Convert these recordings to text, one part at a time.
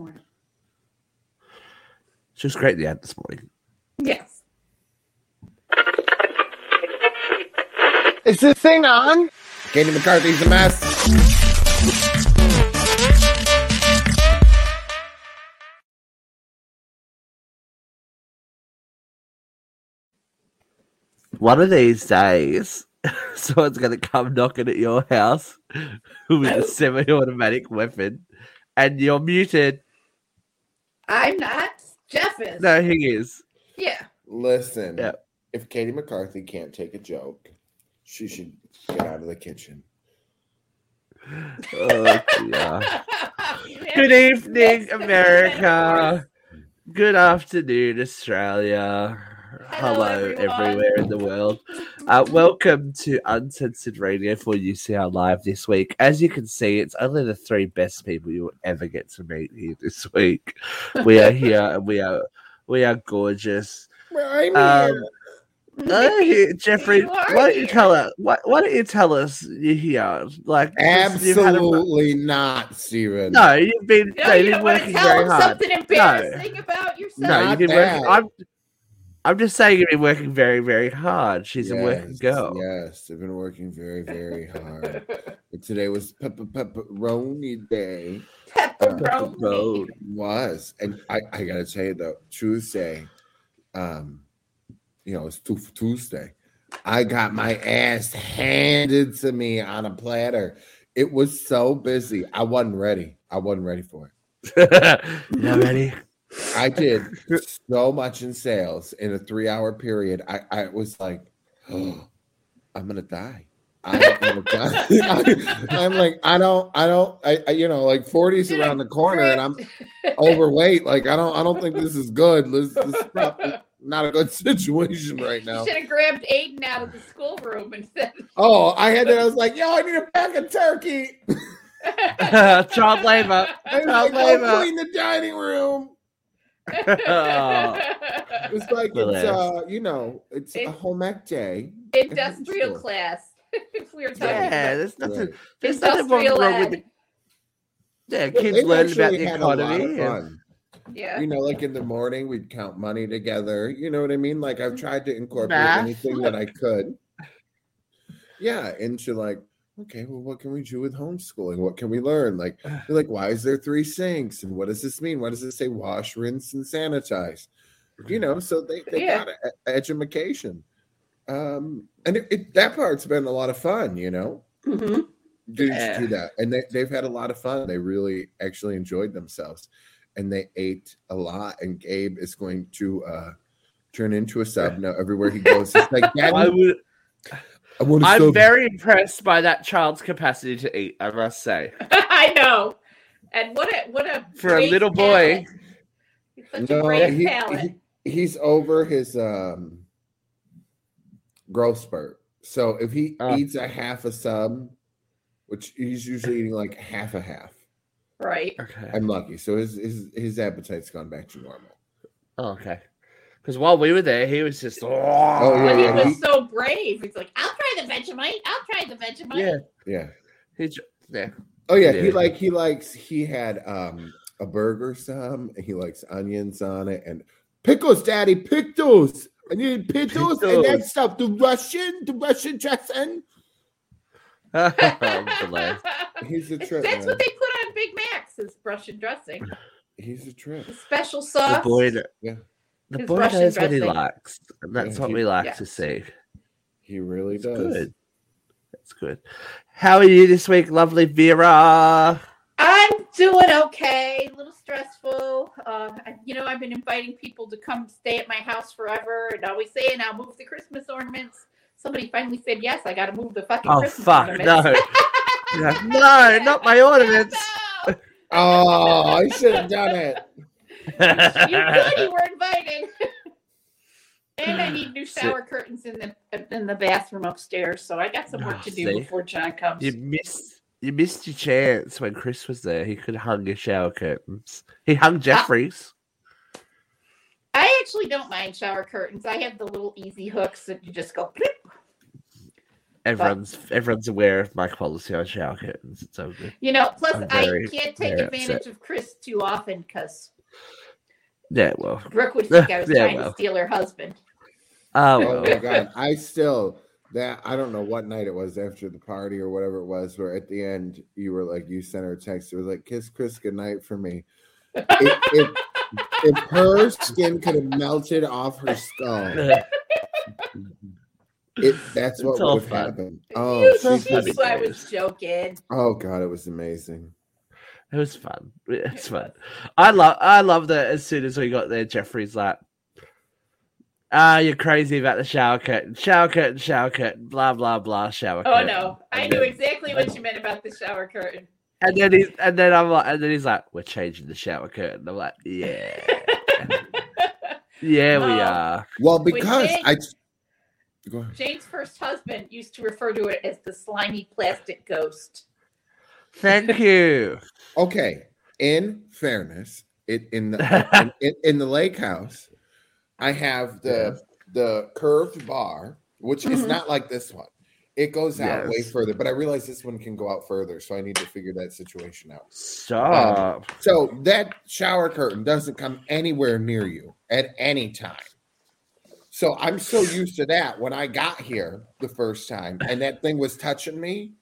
morning. She was great in the end this morning. Yes. Is this thing on? Katie McCarthy's a mess. One of these days, someone's going to come knocking at your house with a oh. semi-automatic weapon, and you're muted. I'm not. Jeff is. No, he is. Yeah. Listen, Yeah. if Katie McCarthy can't take a joke, she should get out of the kitchen. Oh, dear. Good evening, America. Good afternoon, Australia. Hello, Hello, everywhere in the world. Uh, welcome to Uncensored Radio for UCR Live this week. As you can see, it's only the three best people you'll ever get to meet here this week. We are here and we are we are gorgeous. I'm Um, here. Uh, Jeffrey, why don't you tell us? Why, why don't you tell us you're here? Like just- a- Absolutely not, Steven. no, you've been, No, no, you you've don't been want to working tell very hard. something embarrassing about yourself. No, you've been working. I'm, I'm just saying you've been working very, very hard. She's a working girl. Yes, I've been working very, very hard. But today was pepper pepperoni day. Pepperoni. Road. was and I, I gotta tell you though tuesday um you know it's Tu- tuesday i got my ass handed to me on a platter it was so busy i wasn't ready i wasn't ready for it not ready? I did so much in sales in a three hour period i i was like oh, i'm gonna die I'm, gonna die. I'm like I don't I don't I, I you know like 40s around the corner and I'm overweight. Like I don't I don't think this is good. This, this is probably not a good situation right now. You should have grabbed Aiden out of the schoolroom and said, Oh, I had to. I was like, yo, I need a pack of turkey. Child labor. I was Child like, go labor. clean the dining room. Oh. It's like Well, it's uh, you know, it's a It- home ec day. Industrial Sure. class. we were talking yeah, about there's nothing. Right. There's nothing wrong, wrong with ed. the. Yeah, But kids they've about the had a lot of economy. and- fun. Yeah. You know, like in the morning, we'd count money together. You know what I mean? Like I've tried to incorporate Math. anything that I could. Yeah, into like, okay, well, what can we do with homeschooling? What can we learn? Like, you're like, why is there three sinks? And what does this mean? What does it say? Wash, rinse, and sanitize. You know, so they, they Yeah. got a- a- education. Um, and it, it, that part's been a lot of fun, you know. Mhm. Did Yeah. do that, and they, they've had a lot of fun. They really actually enjoyed themselves, and they ate a lot. And Gabe is going to uh, turn into a sub now. Everywhere he goes, it's like, Daddy, I would. I want to I'm sub. very impressed by that child's capacity to eat. I must say, I know. And what a what a For a little boy. He's such No, a great he- palate. he- he's over his um growth spurt. So if he Oh. eats a half a sub, which he's usually eating like half a half, right. okay, I'm lucky. So his his his appetite's gone back to normal. oh, okay. Because while we were there, he was just. Oh, yeah, But he yeah, was he- so brave. He's like, I'll try the Vegemite. I'll try the Vegemite. yeah. Yeah. He, yeah. Oh yeah, Yeah. he like he likes he had um a burger some and he likes onions on it and pickles, daddy, pickles. I need pickles, and that stuff. The Russian, the Russian dressing. He's a It's- trip. That's man. what they put on Big Macs is Russian dressing. He's a trip. The special the sauce. boy, Yeah. The His boy Russian knows what he dressing. likes, and that's Yeah, what he- we like Yeah. to see. He really It's does. good. That's good. How are you this week, lovely Vera? I'm doing okay. A little stressful. Uh, I- you know, I've been inviting people to come stay at my house forever, and always saying I'll move the Christmas ornaments. Somebody finally said yes. I got to move the fucking Oh Christmas fuck ornaments. no! Yeah, no, not my ornaments. No. Oh, I should have done it. You could. You were invited. and I need new So- shower curtains in the in the bathroom upstairs. So I got some work Oh, to do see? before John comes. You missed you missed your chance when Chris was there. He could have hung your shower curtains. He hung ah. Jeffrey's. I actually don't mind shower curtains. I have the little easy hooks that you just go. Bloop. Everyone's everyone's aware of my policy on shower curtains. It's all good. You know, plus I'm I can't take advantage upset. of Chris too often because Yeah, well. Brooke would think I was Yeah, trying well. to steal her husband. Oh, Oh my god! I still that I don't know what night it was after the party or whatever it was. Where at the end you were like, you sent her a text. It was like, "Kiss Chris goodnight for me." If, if, if her skin could have melted off her skull, it that's what would have happened. Oh, you so she funny. just- just, I was joking. oh god, it was amazing. It was fun. It's fun. I love I love that as soon as we got there, Jeffrey's like, Ah, you're crazy about the shower curtain. Shower curtain, shower curtain, blah blah blah, shower curtain. Oh curtain. no, I And knew then- exactly what you meant about the shower curtain. And then he's and then I'm like and then he's like, We're changing the shower curtain. I'm like, Yeah. Yeah, we Oh. are. Well, because did- I go ahead. Jane's first husband used to refer to it as the slimy plastic ghost. Thank you. Okay, in fairness, it in the in, in the lake house, I have the the curved bar, which is Mhm. not like this one. It goes out way further, but I realize this one can go out further, so I need to figure that situation out. Stop. So that shower curtain doesn't come anywhere near you at any time. So I'm so used to that when I got here the first time and that thing was touching me,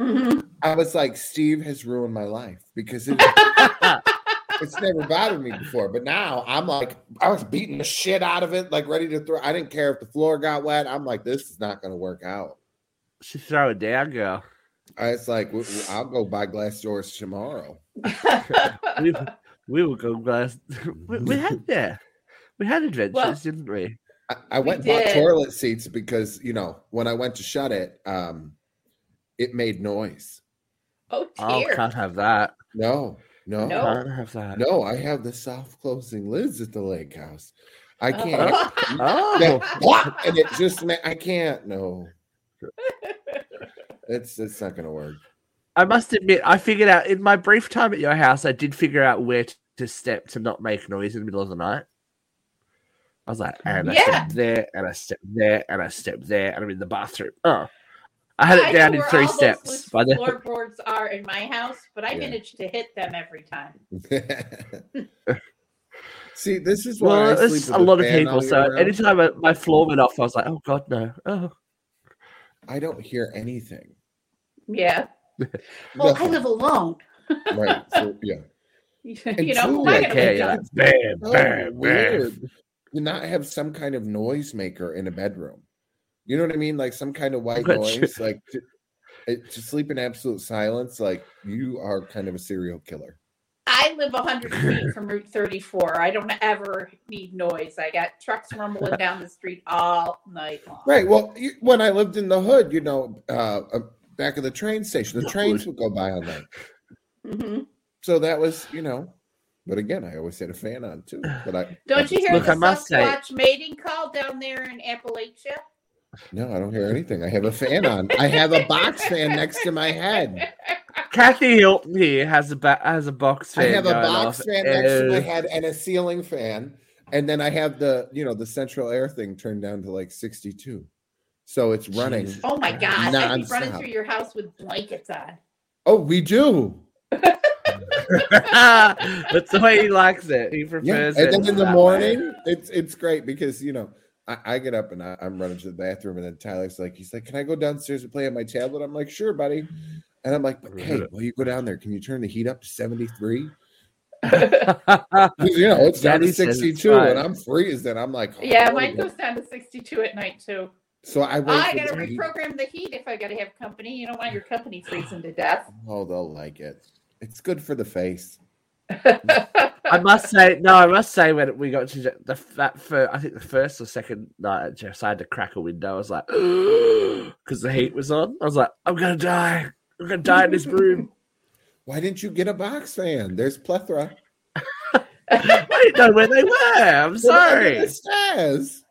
Mhm. I was like, Steve has ruined my life because it, it's never bothered me before. But now I'm like, I was beating the shit out of it, like ready to throw. I didn't care if the floor got wet. I'm like, this is not going to work out. She throw it down, girl. I was like, "W- w- I'll go buy glass doors tomorrow. We, we were going glass. We, we had yeah. We had adventures, Well- didn't we? I, I We went and bought toilet seats because you know when I went to shut it, um, it made noise. oh Oh, can't have that. No, no, No. no, Can't have that. No, I have the soft closing lids at the lake house. I Oh. can't. Oh, that plop, and it just ma- I can't. No, it's it's not gonna work. I must admit, I figured out in my brief time at your house, I did figure out where to step to not make noise in the middle of the night. I was like, and I Yeah. step there, and I step there, and I step there, and I'm in the bathroom. Oh, I had it I down in three all those steps. loose By the floorboards are in my house, but I Yeah. managed to hit them every time. See, this is why well, I sleep with a lot of people. So year anytime I, my floor went off, I was like, oh god, no. Oh, I don't hear anything. Yeah. Well, I live alone. right. So, yeah. you And know, two, I'm not like, gonna okay, wake like, bam, oh, bam, bam. weird to not have some kind of noisemaker in a bedroom. You know what I mean? Like some kind of white Gotcha. noise, like to, it- to sleep in absolute silence. Like you are kind of a serial killer. I live 100 feet from Route 34. I don't ever need noise. I got trucks rumbling down the street all night long. Right. Well, you, when I lived in the hood, you know, uh, uh, back of the train station, the The trains would go by all night. hmm So that was, you know, but again, I always had a fan on too. But I Don't you hear Look, the I must say- Sasquatch mating call down there in Appalachia? No, I don't hear anything. I have a fan on. I have a box fan next to my head. Kathy Hilton here has a ba- has a box fan. I have a box off, fan next to my and- head and a ceiling fan, and then I have the you know the central air thing turned down to like sixty two, so it's running. Jesus. Oh my God. I'd be running through your house with blankets on. Oh, we do. That's the way he likes it. He Yeah, prefers and it. then in the that way. morning, it's it's great because you know I, I get up and I, I'm running to the bathroom, and then Tyler's like, he's like, "Can I go downstairs and play on my tablet?" I'm like, "Sure, buddy." And I'm like, but, "Hey, while you go down there, can you turn the heat up to 73?" You know, it's down to Daddy says 62, and. I'm freezing. I'm like, oh, yeah, what mine goes down to 62 at night too. So I wait. I got to the heat- reprogram the heat if I got to have company. You don't want your company freezing to death. Oh, they'll like it. It's good for the face. I must say, no, I must say when we got to the, that for I think the first or second night at Jeff's, I had to crack a window. I was like, because the heat was on. I was like, I'm gonna die. I'm gonna die in this room. Why didn't you get a box fan? There's plethora. I didn't know where they were. I'm sorry. the stairs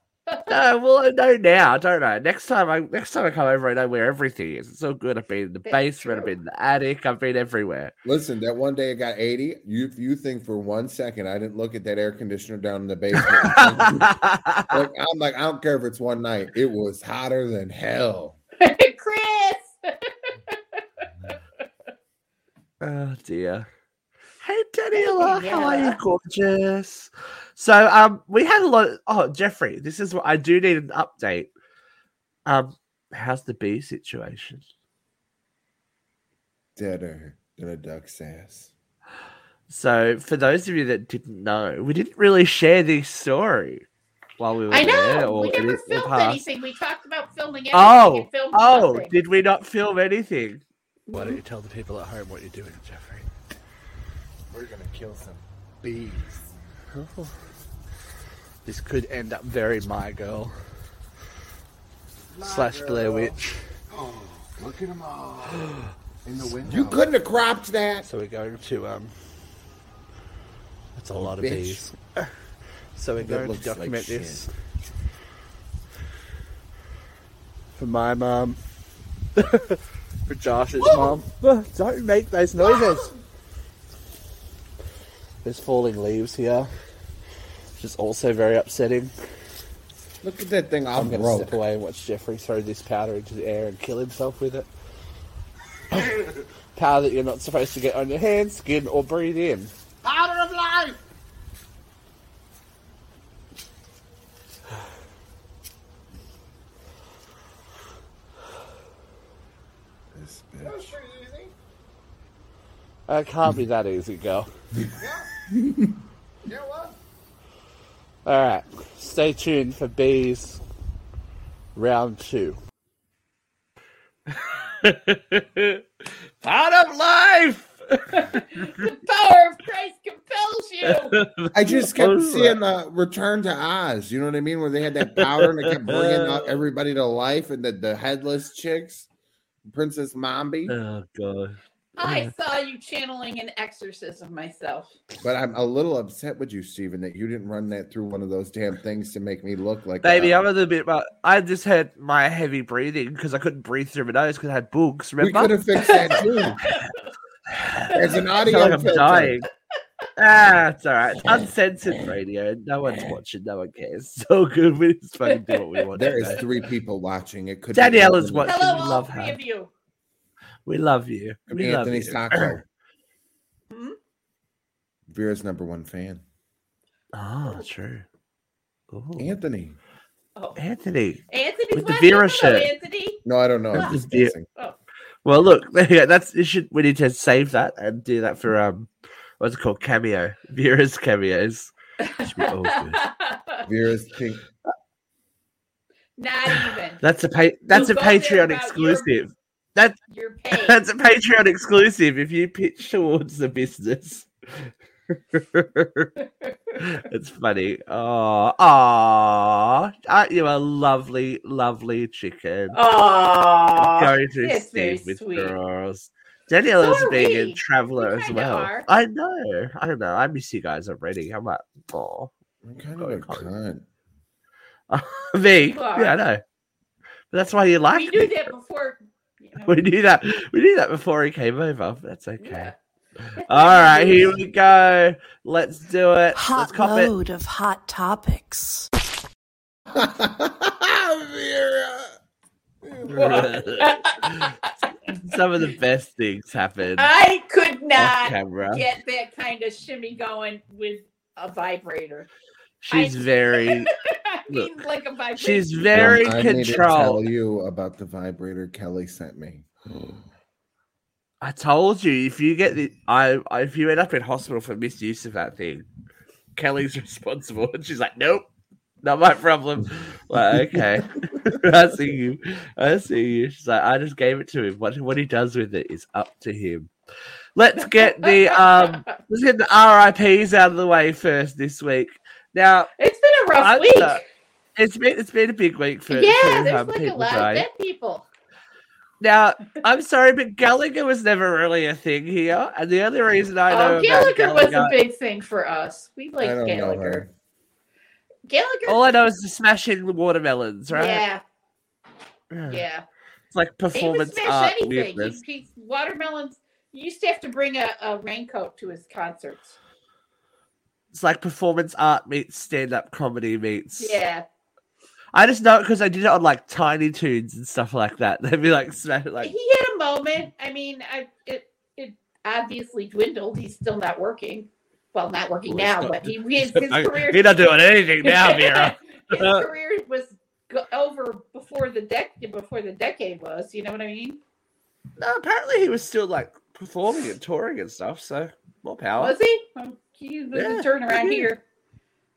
no, well, I know now, don't I? Next time I next time I come over, I know where everything is. It's all good. I've been in the That's basement, true. I've been in the attic, I've been everywhere. Listen, that one day I got 80. You you think for one second I didn't look at that air conditioner down in the basement. like, I'm like, I don't care if it's one night. It was hotter than hell. Chris. oh dear. Hey Daniela, Hey, how are you, gorgeous? So um we had a lot oh Jeffrey, this is what I do need an update. Um how's the bee situation? Deader than a duck's ass. So for those of you that didn't know, we didn't really share this story while we were I there know. or We never filmed past. anything. We talked about filming everything. Oh, and filmed oh, nothing. did we not film anything? Why don't you tell the people at home what you're doing, Jeffrey? We're gonna kill some bees. Oh. This could end up very my girl. Slash Blair Witch. Oh, look at them all in the window. You couldn't have cropped that. So we're going to um that's a lot of bitch. bees. So we're going to looks like document this for my mom, for Josh's mom. Don't make those noises. There's falling leaves here. Which is also very upsetting. Look at that thing all I'm going to broke. step away and watch Jeffrey throw this powder into the air and kill himself with it. powder that you're not supposed to get on your hands, skin, or breathe in. Powder of life. This bitch. It can't be that easy, girl. Yeah, what? Alright, stay tuned for bees round two. Part of life. The power of Christ compels you. I just kept seeing the Return to Oz. You know what I mean? Where they had that powder and it kept bringing out everybody to life, and the, the headless chicks, Princess Mombi. Oh god. I saw you channeling an exorcism myself. But I'm a little upset with you, Steven, that you didn't run that through one of those damn things to make me look like Baby, a- I'm a little bit but I just had my heavy breathing because I couldn't breathe through my nose because I had bugs. We could have fixed that too. There's an I feel audio like I'm filter. dying. Ah, it's all right. Uncensored radio. No one's watching. No one cares. So good. We just fucking do what we want. There to is do. three people watching. It could. Daniela's be watching. Hello, we all love three her. of you. We love you. We love Anthony you. Sacco. Hmm? Vera's number one fan. Oh, true. Ooh. Anthony. Oh, Anthony. Anthony's With the. Vera Hello, shirt. Anthony. No, I don't know. Ah. I'm just Yeah. guessing. Well, look, there you go. That's you should. We need to save that and do that for um, what's it called? Cameo. Vera's cameos. Should be all good. Vera's pink. Not even. That's a pa- That's a You go there Patreon about your- exclusive. That's You're paid. that's a Patreon exclusive. If you pitch towards the business. it's funny. Oh, oh, aren't you a lovely, lovely chicken? Aww. Going through it's very Steve with sweet. girls. Daniela's So are being a traveler We as well. are. I know. I don't know. I miss you guys already. I'm like, oh, I'm kind of Going a home. cunt. me. Yeah, I know. But that's why you like we knew me. that before. You know. We knew that. We knew that before he came over. But that's okay. Yeah. All right, here we go. Let's do it. Let's Hot cop it. load of hot topics. Vera. Some of the best things happen I could not get that kind of shimmy going with a vibrator. She's I- very, I mean, Look, like a vibrator. she's very I need to tell you about the vibrator Kelly sent me. I told you if you get the I, I if you end up in hospital for misuse of that thing, Kelly's responsible. And she's like, Nope, not my problem. like, okay. I see you. I see you. She's like, I just gave it to him. What what he does with it is up to him. Let's get the um let's get the RIPs out of the way first this week. Now it's been a rough I- week. uh, it's been it's been a big week for, yeah, for, there's um, like a lot dying. of dead people. Now, I'm sorry, but Gallagher was never really a thing here, and the only reason I know Oh, about Gallagher was a big thing for us. We I like Gallagher. Gallagher. all I know is the smashing watermelons, right? Yeah, Yeah. It's like He performance smash art anything. He, he, watermelons. You used to have to bring a, a raincoat to his concerts. It's like performance art meets stand-up comedy meets. Yeah, I just know it because I did it on like Tiny Toons and stuff like that. They'd be like smash like he had a moment. I mean, I it it obviously dwindled. He's still not working. Well, not working Well, now, not- but he his, his career You're not doing anything now, Vera. his career was over before the dec before the decade was. You know what I mean? no, apparently he was still like performing and touring and stuff. So more power. Was he? Well, he was Yeah, a turnaround he- here.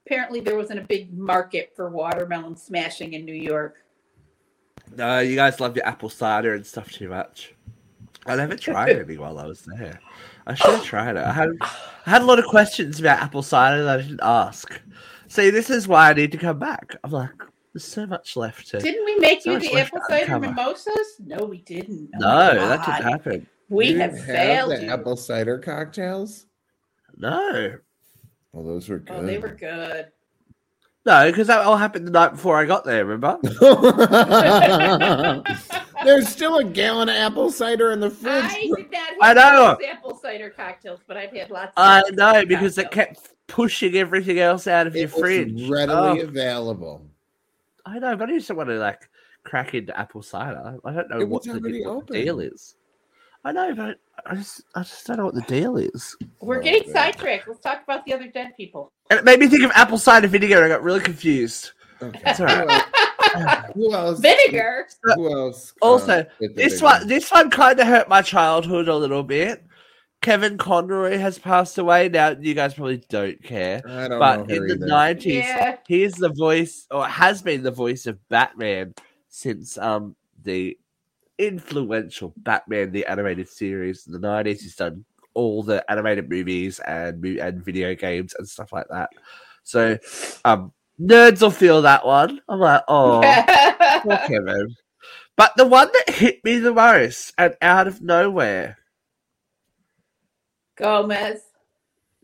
Apparently, there wasn't a big market for watermelon smashing in New York. No, you guys love your apple cider and stuff too much. I never tried any while I was there. I should have tried it. I had I had a lot of questions about apple cider that I didn't ask. See, this is why I need to come back. I'm like, there's so much left to. Didn't we make So you the apple cider uncover. mimosas? No, we didn't. Oh No, my that God. didn't happen. We You have didn't failed the you. apple cider cocktails. No, Well, those were good. Oh, they were good. no, because that all happened the night before I got there. Remember? There's still a gallon of apple cider in the fridge. I did not I know. apple cider cocktails, but I've had lots. Of I apple know cider because it kept pushing everything else out of your It was fridge. readily Oh, available. I know, but I just don't want to like crack into apple cider. I don't know It what the, what the deal is. I know, but I just I just don't know what the deal is. We're getting man. sidetracked. Let's talk about the other dead people. And it made me think of apple cider vinegar. I got really confused. Okay. It's all right. Who else? Vinegar. Who else? Also, This vinegar? one, this one kind of hurt my childhood a little bit. Kevin Conroy has passed away. Now, you guys probably don't care, I don't but know in the nineties, Yeah. he is the voice, or has been the voice of Batman since um the influential Batman the animated series in the nineties. He's done all the animated movies and and video games and stuff like that. So, um, nerds will feel that one. I'm like, oh. Poor Kevin. But the one that hit me the most and out of nowhere, Gomez.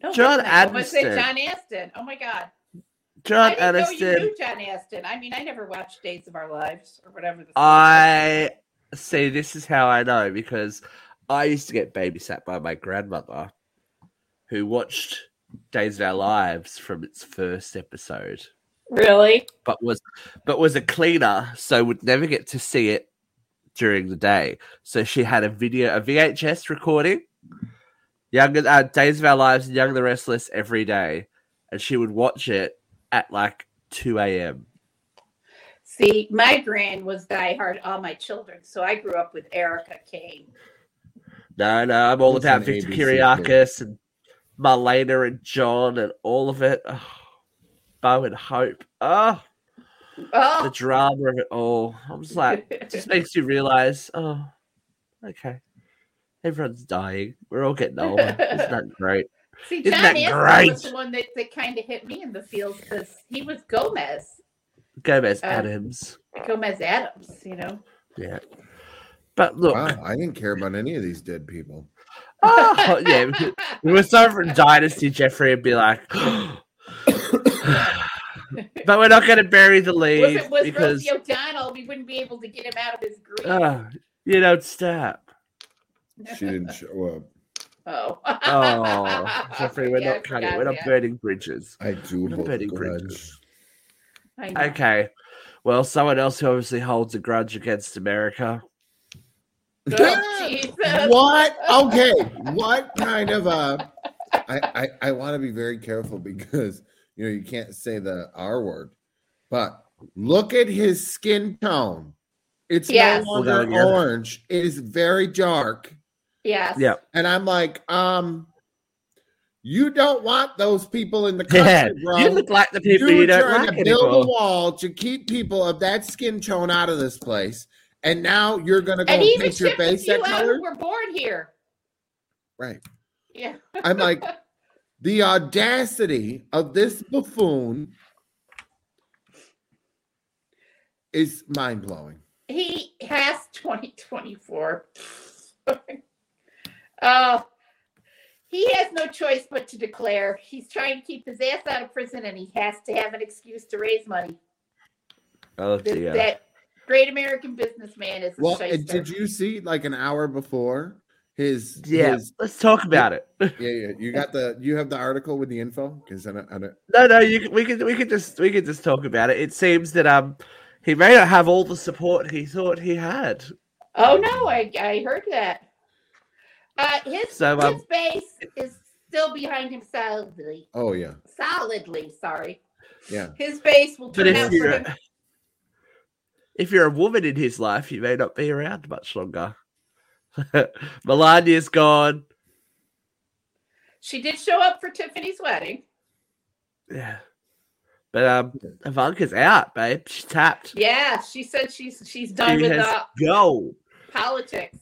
No, John that's not Gomez. Say Aniston. John Astin. Oh my God. John I didn't know you Aniston. knew John Astin. I mean, I never watched Days of Our Lives or whatever. The I see. This is how I know because I used to get babysat by my grandmother, who watched Days of Our Lives from its first episode, really. but was but was a cleaner, so would never get to see it during the day. So she had a video, a VHS recording, Young uh, Days of Our Lives and Young the Restless every day, and she would watch it at like two a.m. See, my grand was Die Hard, All My Children. So I grew up with Erica Kane. No, no, I'm all It's about Victor ABC Kiriakis and Marlena and John and all of it. Oh, Bo and Hope. Oh, the Oh, drama of it all. I'm just like, it just makes you realize, oh, okay. Everyone's dying. We're all getting older. Isn't that great? see, Isn't John that Astin great? was the one that, that kind of hit me in the feels because he was Gomez, Gomez Uh, Addams. Gomez Addams, you know. Yeah. But look, Wow, I didn't care about any of these dead people. oh, yeah, we were someone from Dynasty, Jeffrey would be like, but we're not going to bury the Was lead it was because Rosie O'Donnell? We wouldn't be able to get him out of his grief. uh, you don't stop. She didn't show up. oh, Oh, Jeffrey, we're Yeah, not cutting. We're not that. burning bridges. I do Not hold a burning grudge. bridges. I know. Okay. Well, someone else who obviously holds a grudge against America. Oh, What? Okay. What kind of a? I I, I want to be very careful because you know you can't say the R word, but look at his skin tone. It's Yes. no longer Well, orange. It is very dark, Yes. Yeah. and I'm like, um, you don't want those people in the country, Yeah. bro. You look like the people you you, don't trying like to build a wall to keep people of that skin tone out of this place, and now you're gonna go And and paint your shipped a base few that out color, who were born here. right? Yeah. I'm like, the audacity of this buffoon is mind blowing. He has 2024. oh, he has no choice but to declare he's trying to keep his ass out of prison and he has to have an excuse to raise money. Oh, That, dear. that great American businessman is Well, shyster. did you see like an hour before his? Yeah. his- Let's talk about it. yeah, yeah. You got the you have the article with the info because I don't, I don't. No, no, you, we could we could just we could just talk about it. It seems that um he may not have all the support he thought he had. Oh no, I I heard that. Uh, his So, um, his base is still behind him solidly. Oh yeah, Solidly, sorry. yeah. His base will But turn if out for you're him. if you're a woman in his life, you may not be around much longer. Melania's gone. She did show up for Tiffany's wedding. Yeah. But um Ivanka's out, babe. She tapped. Yeah, she said she's she's done She with has uh, go. politics.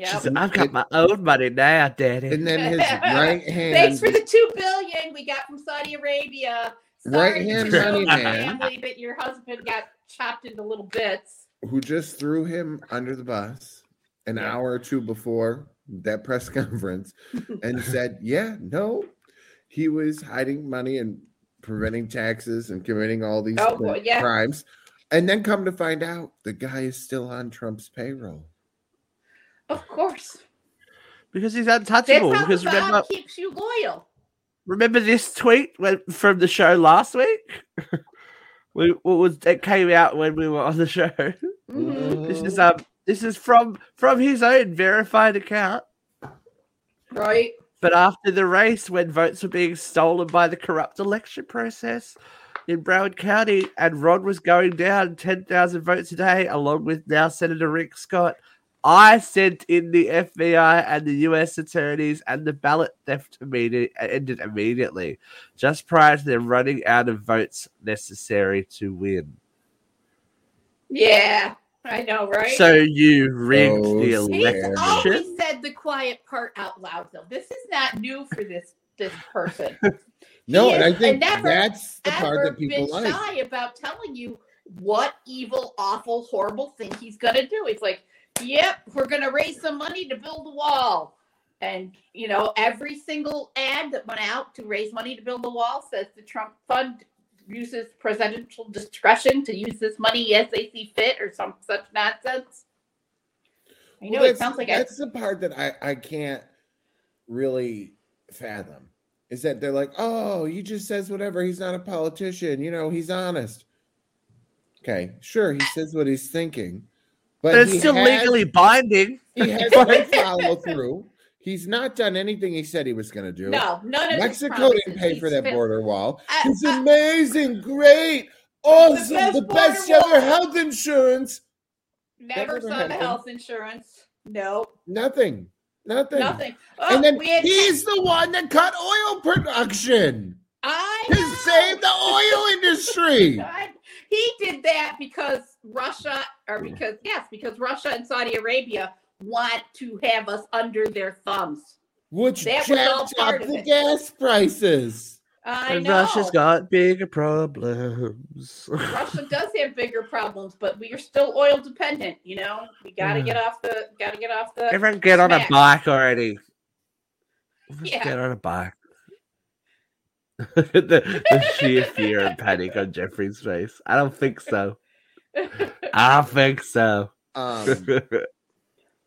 Yeah. She's, I've got my own money now, Daddy. And then his right hand, Thanks for the two billion we got from Saudi Arabia. Sorry Right-hand to show money your man. family that your husband got chopped into little bits. who just threw him under the bus an Yeah. hour or two before that press conference and said, Yeah, no, he was hiding money and preventing taxes and committing all these Oh, cr- boy, yeah. crimes. And then come to find out the guy is still on Trump's payroll. Of course. Because he's That's untouchable. how Because the remember keeps you loyal. remember this tweet when, from the show last week? we what was it came out when we were on the show. Mhm. This is um this is from from his own verified account. Right. But after the race, when votes were being stolen by the corrupt election process in Broward County, and Ron was going down 10,000 votes a day, along with now Senator Rick Scott, I sent in the FBI and the US attorneys, and the ballot theft immediate, uh, ended immediately, just prior to them running out of votes necessary to win. Yeah. I know, right? So you rigged So the election. He's election. always said the quiet part out loud, though. This is not new for this this person. No, and I think never, that's the part that people been like. shy about telling you what evil, awful, horrible thing he's gonna do. He's like, "Yep, we're gonna raise some money to build the wall." And you know, every single ad that went out to raise money to build the wall says the Trump fund uses presidential discretion to use this money as they see fit, or some such nonsense. I know Well, it sounds like that's the part that I, I can't really fathom is that they're like, oh, he just says whatever. He's not a politician. You know, he's honest. Okay, sure, he says what he's thinking, but, But it's still has- legally binding. He has no follow through. He's not done anything he said he was going to do. no, none of Mexico promises. didn't pay for that border wall. I- It's I- amazing, great, awesome, best the best ever wall. health insurance. Never never saw the health insurance. No, Nothing, nothing. nothing. Oh, And then had, he's the one that cut oil production I to know. save the oil industry. God, He did that because Russia, or because yes, because Russia and Saudi Arabia want to have us under their thumbs. Which That jacked up the it. gas prices. I And know Russia's got bigger problems. Russia does have bigger problems, but we are still oil dependent. You know, we got to mm. Yeah. get off the, got to get off the. Everyone get on a bike already. Let's Yeah. Get on a bike. the, the sheer fear and panic on Jeffrey's face. I don't think so. I think so. Um,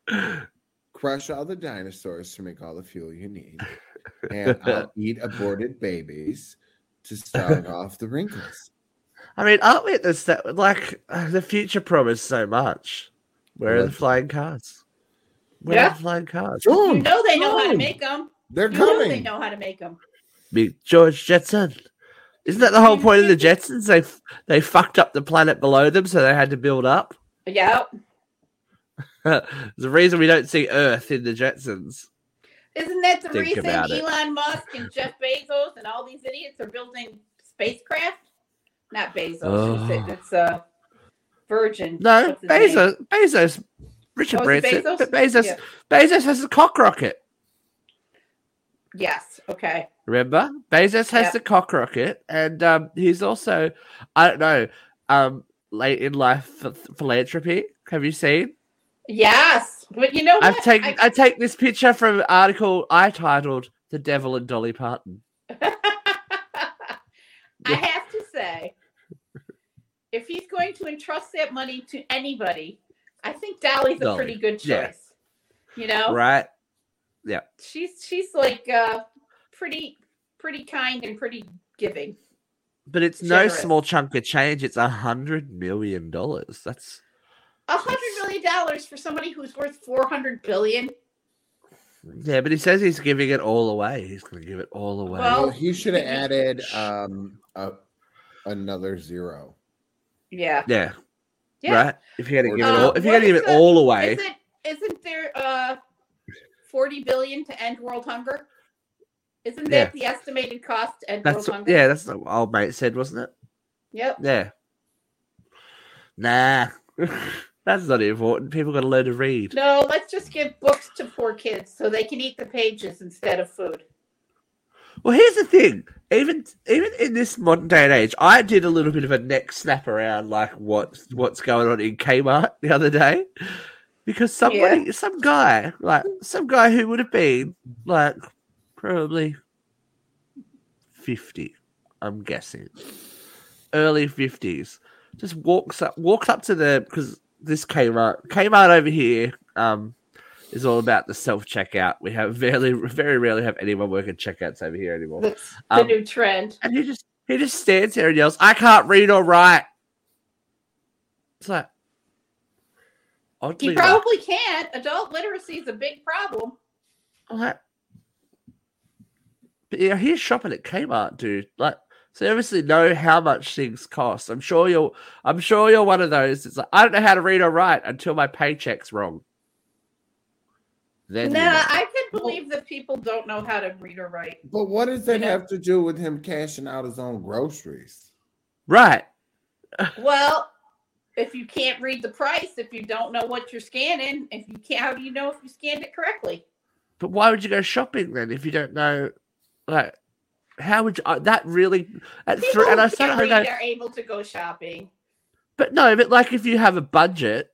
crush all the dinosaurs to make all the fuel you need. And I'll eat aborted babies to start off the wrinkles. I mean, aren't we at the step? Like, uh, the future promised so much. Where are the flying cars? Where Yeah. are the flying cars? you Boom! know they know how to make them. They're You know they know how to make them. Big George Jetson. Isn't that the whole point of the Jetsons? They they fucked up the planet below them, so they had to build up. There's a reason we don't see Earth in the Jetsons. Isn't that the Think reason about it. Elon Musk and Jeff Bezos and all these idiots are building spacecraft? Not Bezos. Oh. It's, it's uh, Virgin. No, his name? Bezos. Bezos. Richard Oh, Branson. Bezos? But Bezos. Yeah. Bezos has a cock rocket. Yes. Okay. Remember, Bezos has Yeah. the cock rocket, and um, he's also, I don't know, um, late in life ph- philanthropy. Have you seen? Yes, but you know what? I've taken. I- I, take this picture from an article I titled "The Devil and Dolly Parton." I have to say, if he's going to entrust that money to anybody, I think Dolly's a Dolly, pretty good choice. yeah. You know, Right? She's she's like uh, pretty pretty kind and pretty giving. But it's no small chunk of change. It's a hundred million dollars. That's A hundred million dollars for somebody who's worth four hundred billion. Yeah, but he says he's giving it all away. He's going to give it all away. Well- Well, he should have added um a, another zero. Yeah. yeah, Yeah. right. If you're going to give it Uh, all, if you're what going to give it all away, Isn't isn't there uh 40 billion to end world hunger? Isn't Yeah. that the estimated cost to end that's world what, hunger? yeah, that's what old mate said, wasn't it? Yep. Yeah. Nah, that's not important. People got to learn to read. No, let's just give books to poor kids so they can eat the pages instead of food. Well, here's the thing. Even even in this modern day and age, I did a little bit of a neck snap around like what what's going on in Kmart the other day. Because somebody some guy, like some guy who would have been like probably fifty, I'm guessing. Early fifties. Just walks up walks up to the because this Kmart Kmart over here, um, is all about the self checkout. We have very very rarely have anyone working checkouts over here anymore. That's the Um, new trend. And he just he just stands there and yells, "I can't read or write." It's like oddly You enough, probably can't. Adult literacy is a big problem. I'm like, but yeah, he's shopping at Kmart, dude. Like, so you obviously know how much things cost. I'm sure you're. I'm sure you're one of those. It's like I don't know how to read or write until my paycheck's wrong. Then you Nah, know. I can believe that people don't know how to read or write. But what does that You know- have to do with him cashing out his own groceries? right. Well, if you can't read the price, if you don't know what you're scanning, if you can't, how do you know if you scanned it correctly? But why would you go shopping then if you don't know? Like, how would you? Uh, that really? At People three, and I who started can't to read go, are able to go shopping. but no, but like if you have a budget,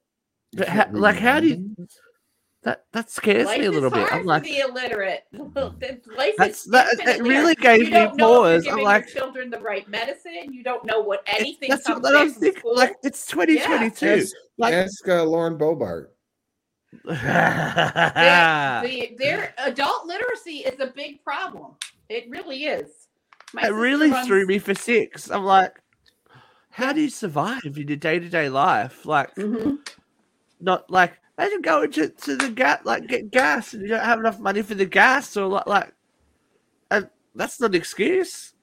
but ha- like how do you? Numbers? That that scares Life me a little bit. I'm like, the illiterate. Life that's is that. It really gave You me don't know if pause. I'm like, your children the right medicine. You don't know what anything that's comes what I was back from thinking. school. Like it's 2022. Ask, Like- ask uh, Lauren Boebert. Their, the, their adult literacy is a big problem. It really is. My it really runs- threw me for six. I'm like, how do you survive in your day to day life? Like, Mhm. not like imagine going to, to the gas like get gas and you don't have enough money for the gas or like like and that's not an excuse.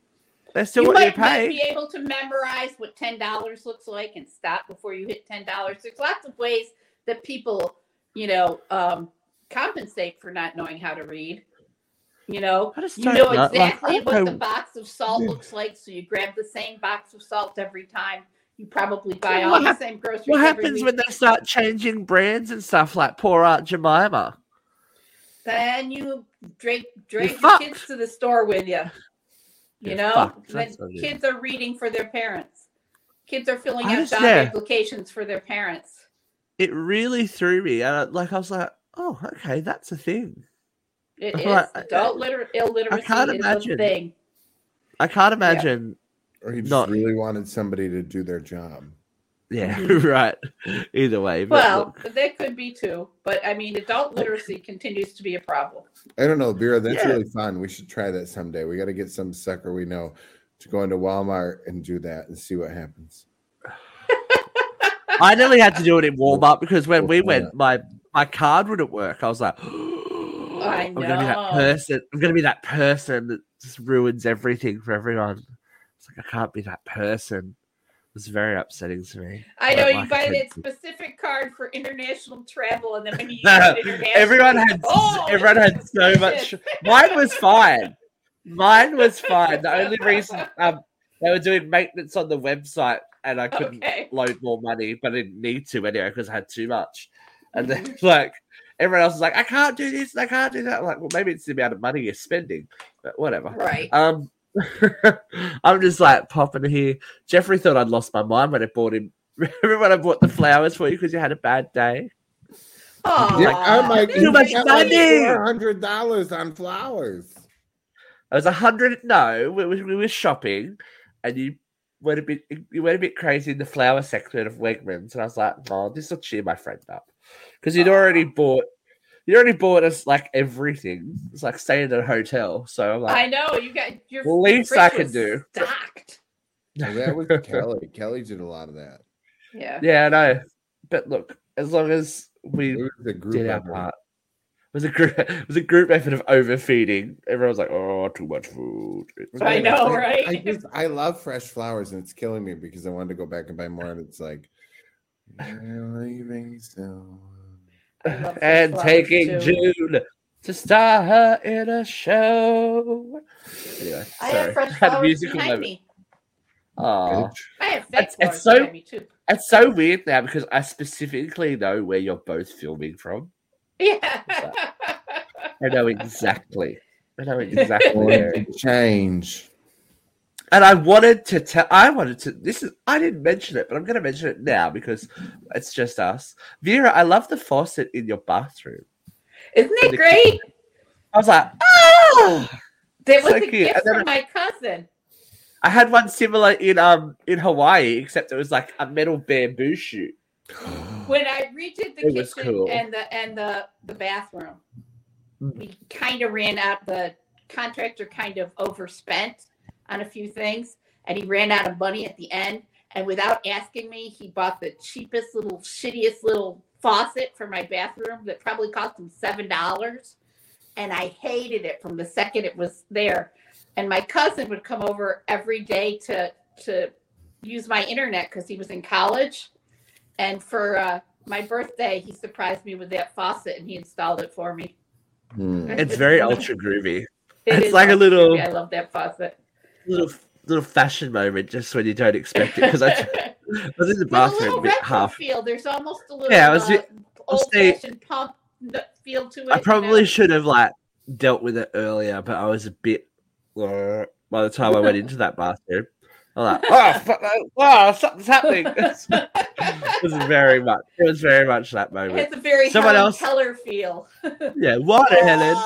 That's still You want you might, to might pay. be able to memorize what ten dollars looks like and stop before you hit ten dollars. There's lots of ways that people, you know, um, compensate for not knowing how to read. You know, you know know, like, exactly I what the box of salt looks like, so you grab the same box of salt every time. You probably buy Yeah, all what the same groceries. What happens when they start changing brands and stuff like poor Aunt Jemima? Then you drag drag kids to the store with you. You You're know, fucked. then That's what it is. kids are reading for their parents. Kids are filling out job yeah. applications for their parents. It really threw me. And I, like I was like, oh, okay, that's a thing. It I'm is like, adult liter- illiteracy I can't is imagine. a thing. I can't imagine. Or he just Not- really wanted somebody to do their job. Yeah, mm-hmm. right. Either way, but Well, look, that could be too, but I mean, adult literacy continues to be a problem. I don't know, Vera. That's Yeah. really fun. We should try that someday. We got to get some sucker we know to go into Walmart and do that and see what happens. I nearly had to do it in Walmart because when we went, my my card wouldn't work. I was like, I I'm gonna be that person. I'm gonna be that person that just ruins everything for everyone. It's like I can't be that person. It's very upsetting to me. I know you like buy that specific card for international travel, and then when you it internationally, everyone had oh, everyone had so much. Mine was fine. Mine was fine. The only reason um they were doing maintenance on the website and I couldn't Okay. load more money, but I didn't need to anyway because I had too much. And then Mm-hmm. like everyone else was like, I can't do this, I can't do that. I'm like, well, maybe it's the amount of money you're spending, but whatever. Right. Um, I'm just like popping here. Jeffrey thought I'd lost my mind when I bought him. Remember when I bought the flowers for you because you had a bad day? Aw, Yeah, I'm like, Too much money. Four hundred dollars on flowers. I was a hundred. No, we, we, we were shopping, and you went a bit. You went a bit crazy in the flower section of Wegmans, and I was like, "Oh, this will cheer my friend up," because you'd already bought. You already bought us like everything. It's like staying at a hotel. So I'm like, I know you got your The least I can do. stocked. Well, that was Kelly. Kelly did a lot of that. Yeah. yeah, I know. But look, as long as we It was a group did our effort. part. was a group it was a group effort of overfeeding. Everyone was like, "Oh, too much food." It's I know, I- right? I just I love fresh flowers and it's killing me because I wanted to go back and buy more and it's like you're leaving soon. I love fresh and taking too. June to star her in a show. Anyway, I sorry. have fresh Had a flowers musical behind moment. me. Aw. I have fake It's- it's so- me too. It's so weird now because I specifically know where you're both filming from. Yeah. I know exactly. I know exactly where. Change. And I wanted to tell. I wanted to. This is. I didn't mention it, but I'm going to mention it now because it's just us. Vera, I love the faucet in your bathroom. Isn't it the- great? I was like, oh. That was so a cute. gift And then from my cousin. I had one similar in um in Hawaii, except it was like a metal bamboo shoot. When I redid the It kitchen cool. and the and the the bathroom, we kind of ran out. The contractor kind of overspent on a few things, and he ran out of money at the end. And without asking me, he bought the cheapest little, shittiest little faucet for my bathroom that probably cost him seven dollars. And I hated it from the second it was there. And my cousin would come over every day to to use my internet because he was in college. And for uh, my birthday, he surprised me with that faucet and he installed it for me. Hmm. It's very ultra groovy. It It's like a little- creepy. I love that faucet. Little little fashion moment just when you don't expect it. Because I, I was in the bathroom little a bit half. feel. There's almost a little Yeah, I was- uh, I'll say- old-fashioned pump feel to it. I you probably know? should have like dealt with it earlier, but I was a bit. uh, by the time I went into that bathroom, I'm like, oh, fuck, oh, oh something's happening. it was very much. It was very much that moment. has a very Someone Helen else- Keller feel. Yeah, water, Helen.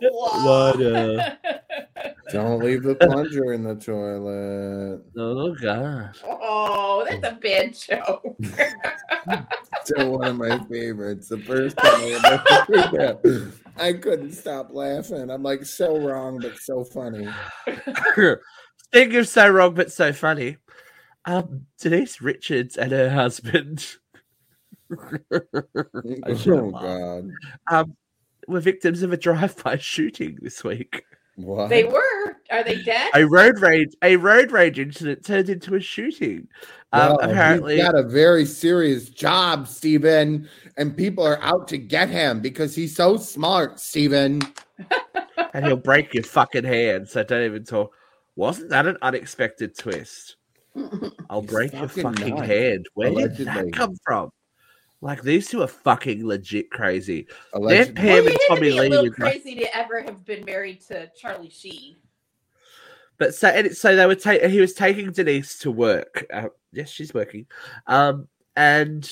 Water. Uh, Don't leave the plunger in the toilet. Oh god. oh, that's a bad show. Still one of my favorites. The first time I ever heard that, I couldn't stop laughing. I'm like so wrong, but so funny. Speaking of so wrong but so funny, um, Denise Richards and her husband I should oh laughed. God! um, were victims of a drive-by shooting this week. What? they were. Are they dead? A road rage, a road rage incident turned into a shooting. Um, No, apparently, he's got a very serious job, Stephen, and people are out to get him because he's so smart, Stephen. and he'll break your fucking hand. So don't even talk. Wasn't that an unexpected twist? I'll break your fucking fucking nuts. hand. Where did that come from? Like these two are fucking legit crazy. Allegedly. Pam well, and you had to Tommy be a Lee little with my- crazy to ever have been married to Charlie Sheen. But so and it- so they were ta- he was taking Denise to work. Uh, yes, she's working. Um, and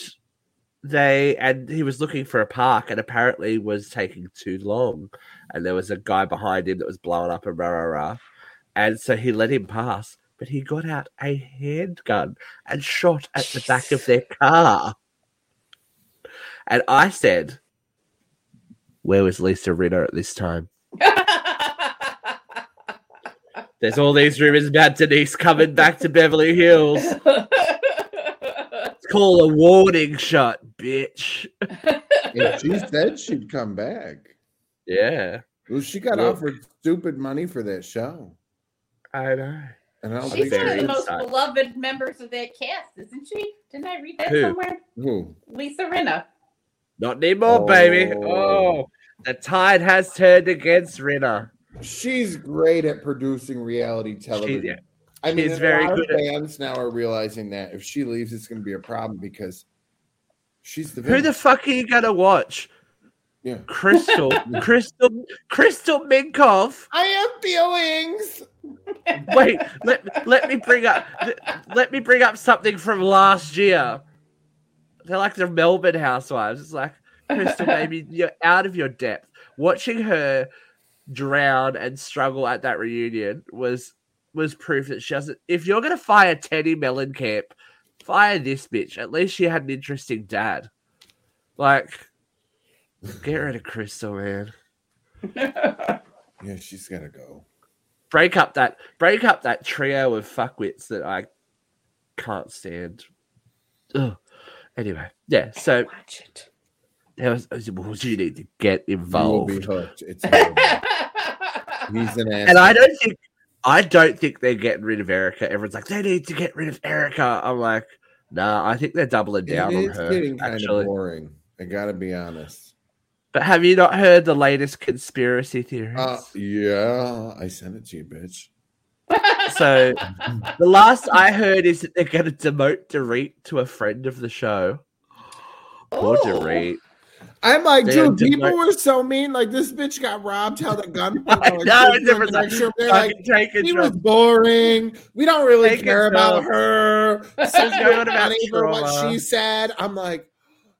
they and he was looking for a park and apparently was taking too long. And there was a guy behind him that was blowing up and rah rah rah. And so he let him pass, but he got out a handgun and shot at the back of their car. And I said, Where was Lisa Rinna at this time? There's all these rumors about Denise coming back to Beverly Hills. It's called a warning shot, bitch. And she said she'd come back. Yeah, Well, she got Well- offered stupid money for that show. I know. And I don't She's think one of the most inside. beloved members of that cast, isn't she? Didn't I read that Who? somewhere? who. Lisa Rinna. Not anymore, baby. Oh. Oh, the tide has turned against Rinna. She's great at producing reality television. yeah, I mean, she's very a lot good of at- fans now are realizing that if she leaves, it's going to be a problem because she's the Who the fuck are you gonna watch? yeah. Crystal, Crystal, Crystal Minkoff. I have feelings. Wait, let let me bring up let me bring up something from last year. They're like the Melbourne housewives. It's like Crystal, baby, you're out of your depth. Watching her drown and struggle at that reunion was was proof that she doesn't. If you're gonna fire Teddi Mellencamp, fire this bitch. At least she had an interesting dad. Like, get rid of Crystal, man. Yeah, she's got to go. Break up that break up that trio of fuckwits that I can't stand. Ugh. Anyway, yeah. So Watch it. there was, well, you need to get You will be involved. hooked. It's. He's an ass. And I don't think I don't think they're getting rid of Erika. Everyone's like, they need to get rid of Erika. I'm like, nah, I think they're doubling It down on is her. getting kind Actually. of boring. I gotta be honest. But have you not heard the latest conspiracy theories? Uh, yeah, I sent it to you, bitch. so the last I heard is that they're going to demote Dorit to a friend of the show. Poor Ooh. Dorit. I'm like, They dude, people like- were so mean. Like this bitch got robbed. How a gun? I like, know, this different like, like, they're like, take he was boring. We don't really Take care about control. her. She's She's going about what she said. I'm like,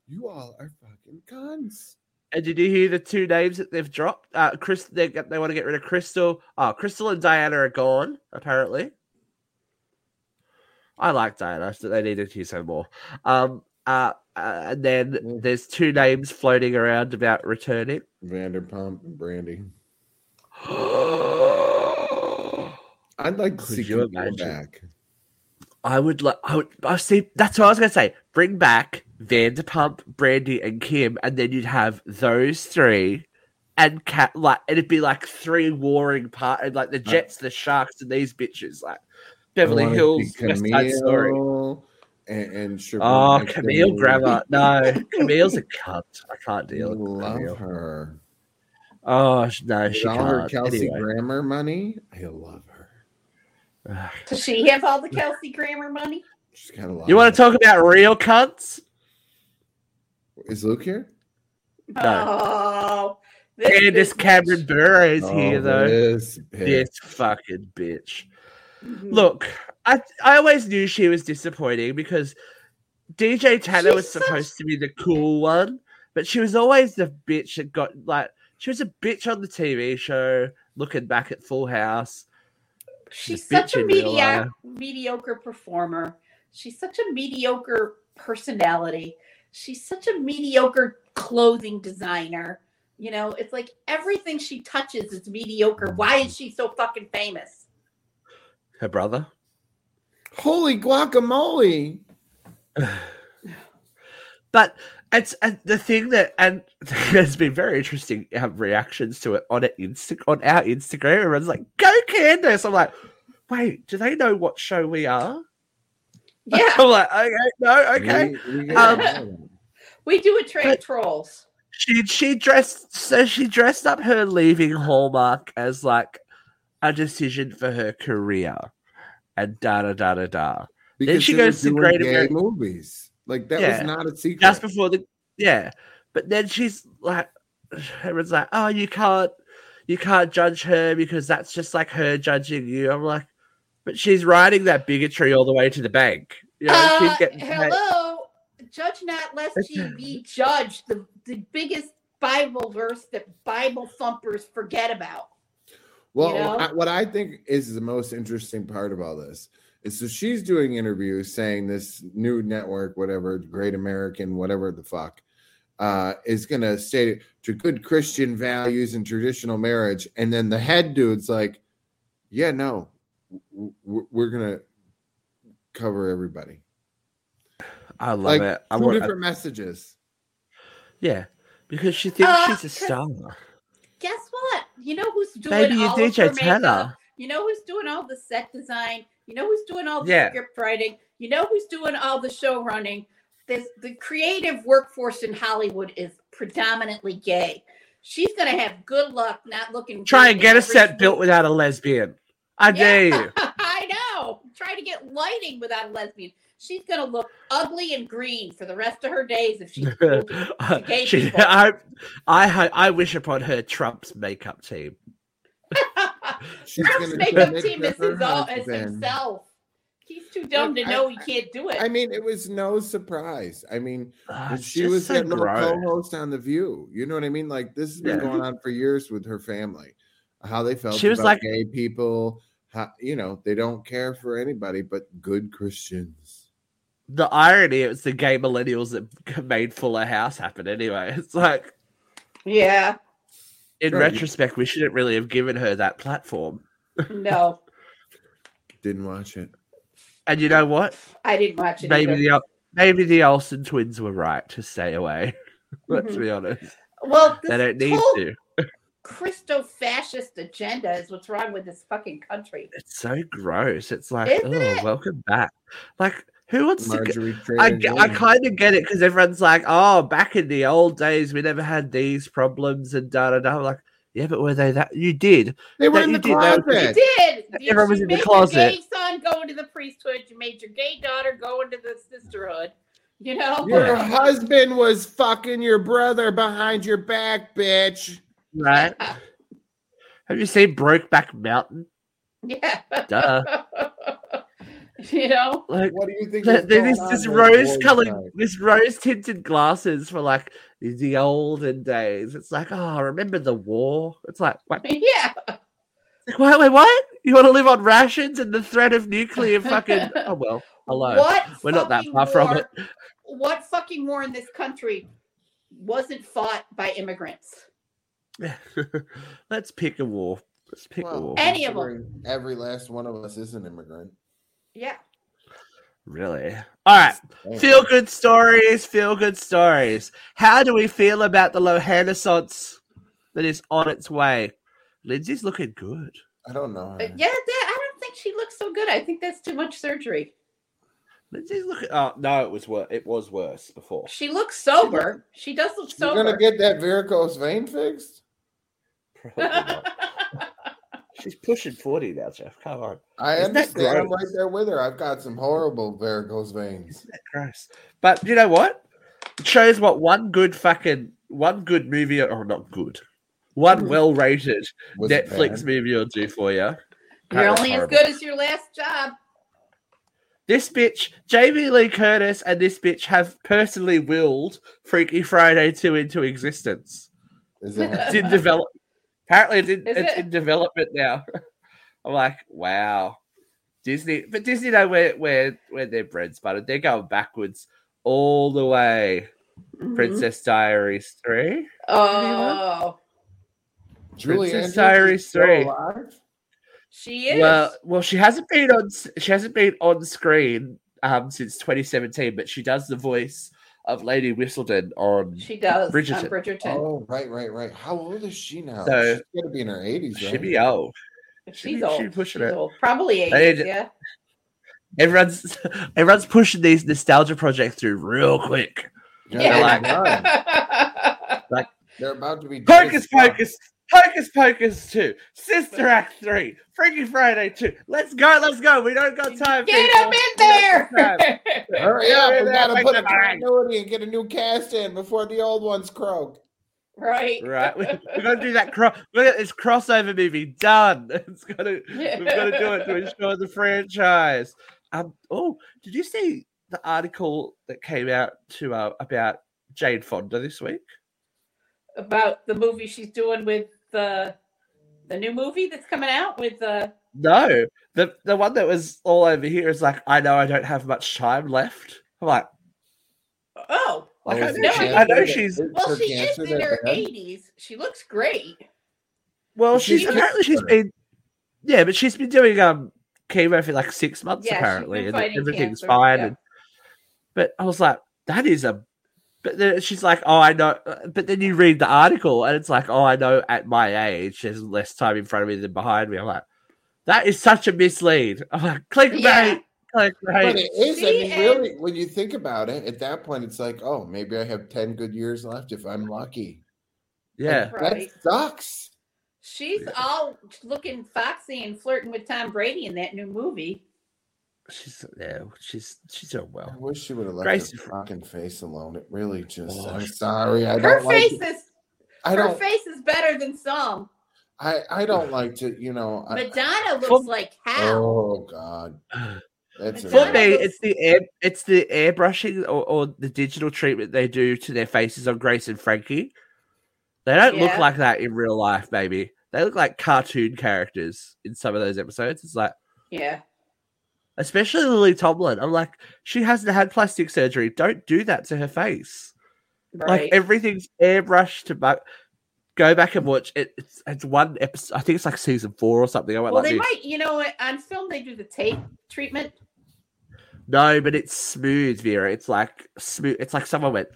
you all are fucking cunts. And did you hear the two names that they've dropped? Uh, Chris, they they want to get rid of Crystal. Oh, Crystal and Diana are gone. Apparently, I like Diana, so they needed to use her more. Um, uh, uh, and then Mm. there's two names floating around about returning. Vanderpump and Brandi. I I'd like to Could see you back. would like. I would. I see. That's what I was gonna say. Bring back Vanderpump, Brandi, and Kim, and then you'd have those three. And cat like it'd be like three warring part and like the Jets, the Sharks, and these bitches like Beverly I Hills, see West Side Story. Camille and, and Sugar Oh, Mike Camille Lee. Grammer. No, Camille's a cunt. I can't deal with love Camille. her. Oh sh- no, she all her can't. Kelsey Anyway. Grammer money, I love her. Does she have all the Kelsey Grammer money? She's got a lot. You want to talk about real cunts? Is Luke here? No. Oh, this Candace bitch. Cameron Bure is Oh, here though. This, This fucking bitch. Mhm. Look, I I always knew she was disappointing because DJ Tanner She's was such- supposed to be the cool one, but she was always the bitch that got like she was a bitch on the TV show. Looking back at Full House, She's bitch such a in real mediocre, mediocre performer. She's such a mediocre personality. She's such a mediocre clothing designer. You know, it's like everything she touches is mediocre. Why is she so fucking famous? her brother. Holy guacamole! But it's and the thing that and there's been very interesting um, reactions to it on it Insta on our Instagram. Everyone's like, "Go Candace!" I'm like, "Wait, do they know what show we are?" Yeah, I'm like, "Okay, no, okay." We- we get Um, of we do attract But- trolls. She she dressed so she dressed up her leaving Hallmark as like a decision for her career, and da da da da da. because she goes to doing Great gay American- movies. Like that Yeah. was not a secret. Just before the yeah, but then she's like, everyone's like, "Oh, you can't you can't judge her because that's just like her judging you." I'm like, but she's riding that bigotry all the way to the bank. You know, Uh, she's getting hello, judge not lest ye be judged. The the biggest Bible verse that Bible thumpers forget about. Well, you know? I, what I think is the most interesting part of all this is so she's doing interviews saying this new network, whatever, Great American, whatever the fuck, uh, is going to state to good Christian values and traditional marriage. And then the head dude's like, yeah, no, w- w- we're going to cover everybody. I love Like it. I two want, different messages. yeah, because she thinks Uh, she's a star. Guess what? You know who's doing Maybe you all DJ of her makeup? You know who's doing all the set design? You know who's doing all the Yeah. script writing? You know who's doing all the show running? This the creative workforce in Hollywood is predominantly gay. She's gonna have good luck not looking. Try and get a set built without a lesbian. I dare Yeah, you. I know. Try to get lighting without a lesbian. She's gonna look ugly and green for the rest of her days if she's cool to- to gay She- I, I, I wish upon her Trump's makeup team. Trump's makeup team is her his all, as himself. He's too dumb to Look, I- know he can't do it. I mean, it was no surprise. I mean, uh, And it's she was so that little co-host on The View. You know what I mean? Like this has been Yeah. going on for years with her family. How they felt She was about like- gay people. How, you know, they don't care for anybody but good Christians. The irony, it was the gay millennials that made Fuller House happen anyway. It's like, yeah, in Right. retrospect, we shouldn't really have given her that platform. no, Didn't watch it. And you know what? I didn't watch it. Maybe either. the Ol- maybe the Olsen twins were right to stay away. Let's Mhm. be honest. Well, They this don't need whole to. Christo-fascist agenda is what's wrong with this fucking country. It's so gross. It's like, Isn't oh, it? welcome back. Like, who wants to? Go- Marjorie I, I kind of get it because everyone's like, oh, back in the old days, we never had these problems and da da da. I'm like, yeah, but were they that? You did. They were that in you the did that- You did. You, Everyone was in the made closet. Your gay son go into the priesthood. You made your gay daughter go into the sisterhood. You know. Your Yeah. husband was fucking your brother behind your back, bitch. Right? Have you seen Brokeback Mountain? Yeah. Duh. you know. Like, What do you think? th- is this this rose colored, night? this rose tinted glasses for like the olden days. It's like, oh, remember the war? It's like, what? Yeah. Wait, wait, what? You want to live on rations and the threat of nuclear fucking? Oh well, hello. What We're not that fucking far from it. What fucking war in this country wasn't fought by immigrants? Let's pick a war. Let's pick a Well, war. Any of them. Every last one of us is an immigrant. Yeah. Really? All right. Feel good stories. Feel good stories. How do we feel about the Lohanessence that is on its way? Lindsay's looking good. I don't know. Uh, yeah, that, I don't think she looks so good. I think that's too much surgery. Lindsay's looking. Oh no, it was worse. It was worse before. She looks sober. She does look sober. You're gonna get that varicose vein fixed? Probably not. She's pushing forty now, Jeff. Come on. I Isn't understand. I'm right there with her. I've got some horrible varicose veins. Isn't that gross? But you know what? It shows what one good fucking one good movie or not good, one Mhm. well rated Netflix bad? movie will do for you. You're only as good as your last job. This bitch, Jamie Lee Curtis, and this bitch have personally willed Freaky Friday 2 into existence. Is it? It's in develop. Apparently, it's in, it's it? in development now. I'm like, wow, Disney. But Disney know where where where their bread's buttered. They're going backwards all the way. Mhm. Princess Diaries three. Oh, Julie Princess Andrews Diaries three. alive? she is. Well, well, she hasn't been on. She hasn't been on screen um since 2017, but she does the voice of Lady Whistledown on. she does. Bridgerton. On Bridgerton. Oh, right, right, right. How old is she now? So- She's got to be in her 80s, She'll right? be old. She's she- old. she pushing She's it. old. Probably eight. Yeah. Everyone's everyone's pushing these nostalgia projects through real quick. Yeah, Yeah. they're, like- done. They're about to be Hocus dead. Pocus, Hocus Pocus two, Sister Act three, Freaky Friday two. Let's go, let's go. We don't got time. Get people. him in We don't got time. there. Hurry up! We up, gotta put a continuity and get a new cast in before the old ones croak. right. Right, we, we're gonna do that. Cro- we're gonna, this crossover movie done. It's gonna we've got to do it to ensure the franchise. Um. Oh, did you see the article that came out to uh, about Jane Fonda this week? About the movie she's doing with the the new movie that's coming out with the No, the the one that was all over here is like, I know I don't have much time left. I'm like, oh like I, know it she, cancer I know she's well her she is in her bad? eighties. She looks great. well, But she's she's apparently she's been, yeah, but she's been doing um chemo for like six months Yeah, apparently, and everything's cancer, fine. yeah. And, but I was like, that is a. But then she's like, oh, I know. Uh, but then you read the article, and it's like, oh, I know. At my age, there's less time in front of me than behind me. I'm like, that is such a mislead. I'm like, clickbait, Yeah. But clickbait. it is. I mean, and- really, when you think about it, at that point, it's like, oh, maybe I have 10 good years left if I'm lucky. Yeah, Right. That sucks. She's all looking foxy and flirting with Tom Brady in that new movie. She's yeah, she's she's doing well. I wish she would have left Gracie her Fr- fucking face alone. It really just, Oh, I'm sorry. I Her don't like face to- is I her don't, face is better than some. I, I don't like to, you know. I, Madonna looks For- like hell. oh, God. That's Madonna For me, it's the air, it's the airbrushing or, or the digital treatment they do to their faces on Grace and Frankie. They don't look like that in real life, baby. They look like cartoon characters in some of those episodes. It's like, Yeah. Especially Lily Tomlin. I'm like, she hasn't had plastic surgery. Don't do that to her face. Right. Like everything's airbrushed to back. Go back and watch it. It's, it's one episode. I think it's like season four or something. I went well, like they this. might, you know, on film they do the tape treatment. No, but it's smooth, Vera. It's like smooth. It's like someone went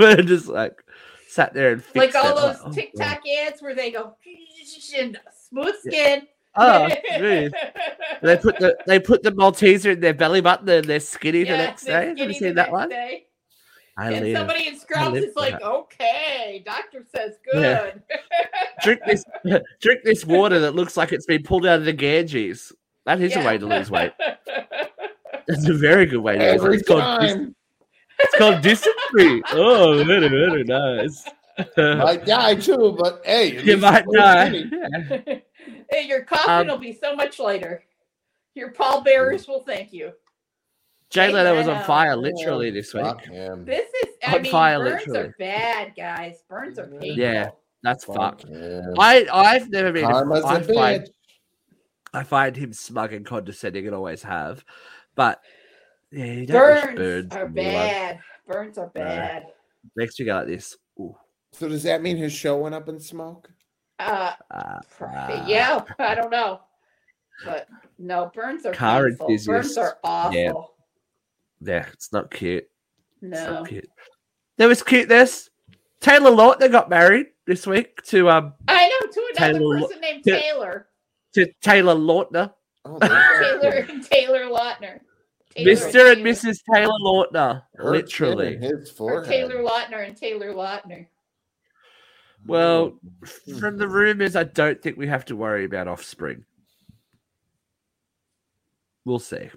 just like sat there and like all it, those oh, God. TikTok ads where they go and smooth skin. Oh, smooth. They put the they put the Malteser in their belly button and they're skinny the next day. Have you skinny the seen that one? day. I and live. somebody in Scrubs is like, that. okay, doctor says Yeah. good. drink this drink this water that looks like it's been pulled out of the Ganges. That is a way to lose weight. That's a very good way to lose weight. It's called, dis- it's called dysentery. Oh, very, very nice. Might die too, but hey, you might we're die. skinny. hey, your coffin Um, will be so much later. Your pallbearers will thank you. Jay Leno was on fire literally this week. Fuck him. This is, I On mean, fire, burns literally. are bad, guys. Burns are painful. Yeah. That's Fuck fucked. him. I I've never been. Karma's I a find. I find him smug and condescending and always have, but yeah, you don't wish Burns are in your life. bad. Burns are bad. Next we got like this. Ooh. So does that mean his show went up in smoke? Uh, Uh, yeah, I don't know, but no, burns are Car painful. Burns are awful. Yeah. yeah, it's not cute. It's No, not cute. There was cuteness. Taylor Lautner got married this week to um I know to another Taylor- person named Taylor. to Taylor Lautner, Oh, Taylor Taylor Lautner. Taylor Mr. and Taylor. Mrs. Taylor Lautner, literally. chin in his Or. Taylor Lautner and Taylor Lautner. Well, From the rumors, I don't think we have to worry about offspring. We'll see.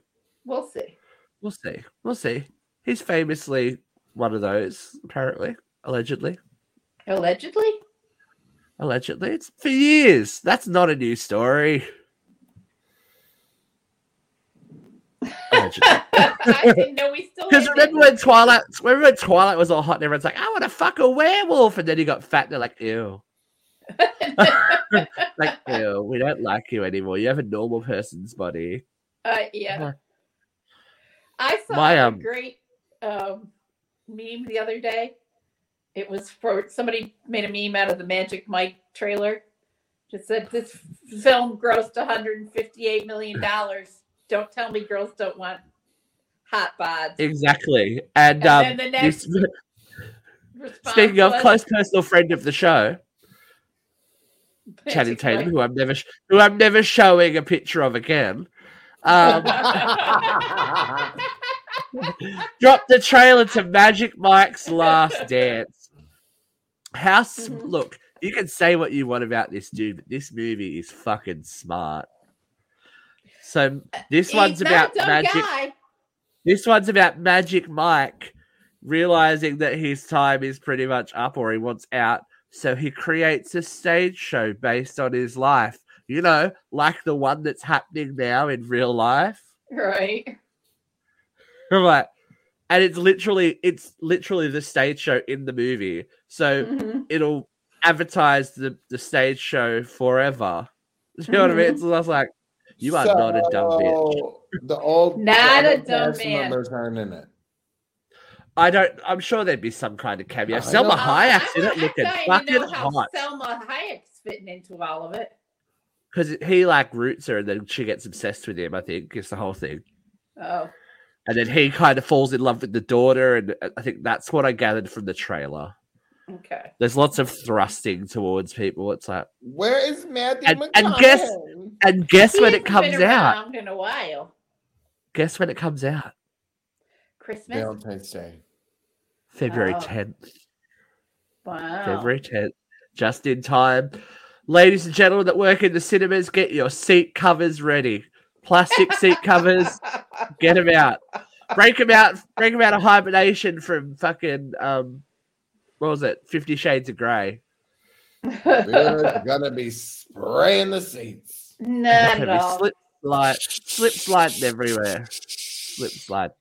We'll see. We'll see. We'll see. He's famously one of those, apparently, allegedly. Allegedly. Allegedly, it's for years. That's not a new story. I didn't know we still. Because remember when Twilight, remember when Twilight was all hot and everyone's like, "I want to fuck a werewolf," and then he got fat. And they're like, "Ew." like, ew, we don't like you anymore. You have a normal person's body. Uh, yeah. I saw My, a um, great um, meme the other day. It was for somebody made a meme out of the Magic Mike trailer. Just said this film grossed 158 million dollars. Don't tell me girls don't want hot bods. Exactly. And, And um, then the next speaking of was, close personal friend of the show, Channing Tatum, who I'm never, who I'm never showing a picture of again. Um, dropped the trailer to Magic Mike's Last Dance. How s Mhm. look? You can say what you want about this dude, but this movie is fucking smart. So this He's one's about magic. guy. This one's about Magic Mike realizing that his time is pretty much up or he wants out. So he creates a stage show based on his life. You know, like the one that's happening now in real life. Right. Right. And it's literally it's literally the stage show in the movie. So Mhm. it'll advertise the, the stage show forever. You know what I mean? Mhm. So I was like, you are not a dumb bitch. The old Not the a other dumb cast man. Members aren't in it. I don't I'm sure there'd be some kind of cameo. I Salma know. Hayek's in I'm it looking dying to fucking know how hot. Salma Hayek's fitting into all of it. Because he like roots her and then she gets obsessed with him, I think, is the whole thing. Oh, And then he kind of falls in love with the daughter, and I think that's what I gathered from the trailer. okay. There's lots of thrusting towards people. It's like, Where is Matthew And- McConaughey? and guess- and guess He when it hasn't comes been out? in a while. Guess when it comes out? Christmas. Valentine's Day. February Oh. 10th. Wow. February 10th. Just in time. Ladies and gentlemen that work in the cinemas, get your seat covers ready. Plastic seat covers, get them out. Break them out. Break them out of hibernation from fucking um, what was it? Fifty Shades of Grey. We're gonna be spraying the seats. Not at Heavy all. slip slide, slip slide everywhere. Slip slide.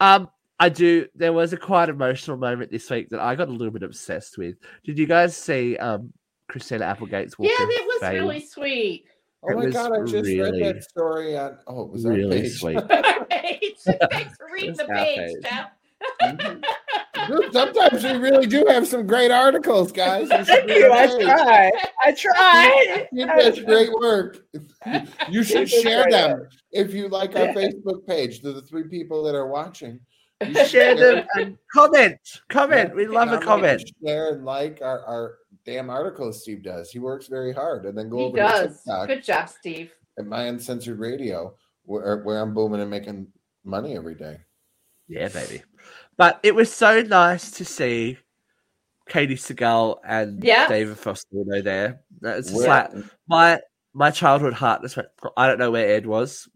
Um, I do. There was a quite emotional moment this week that I got a little bit obsessed with. Did you guys see um Christina Applegate's Walk Yeah, of that was Fame? really sweet. Oh It my god, I just really- read that story on oh it was our really page. sweet. Thanks for reading It's the our page, page. Tom. Dude, Sometimes we really do have some great articles, guys. Thank You should read our page. try. I try. Keep does great work. You should share great them if you like our Facebook page to the three people that are watching. Share them and comment. Comment. We love a comment. Share and like our, our damn articles Steve does. He works very hard. And then go he over does. to TikTok Good job, Steve. at my uncensored radio where, where I'm booming and making money every day. Yeah, baby. But it was so nice to see Katey Sagal and Yeah. David Faustino there. It's just like my my childhood heart just went. I don't know where Ed was.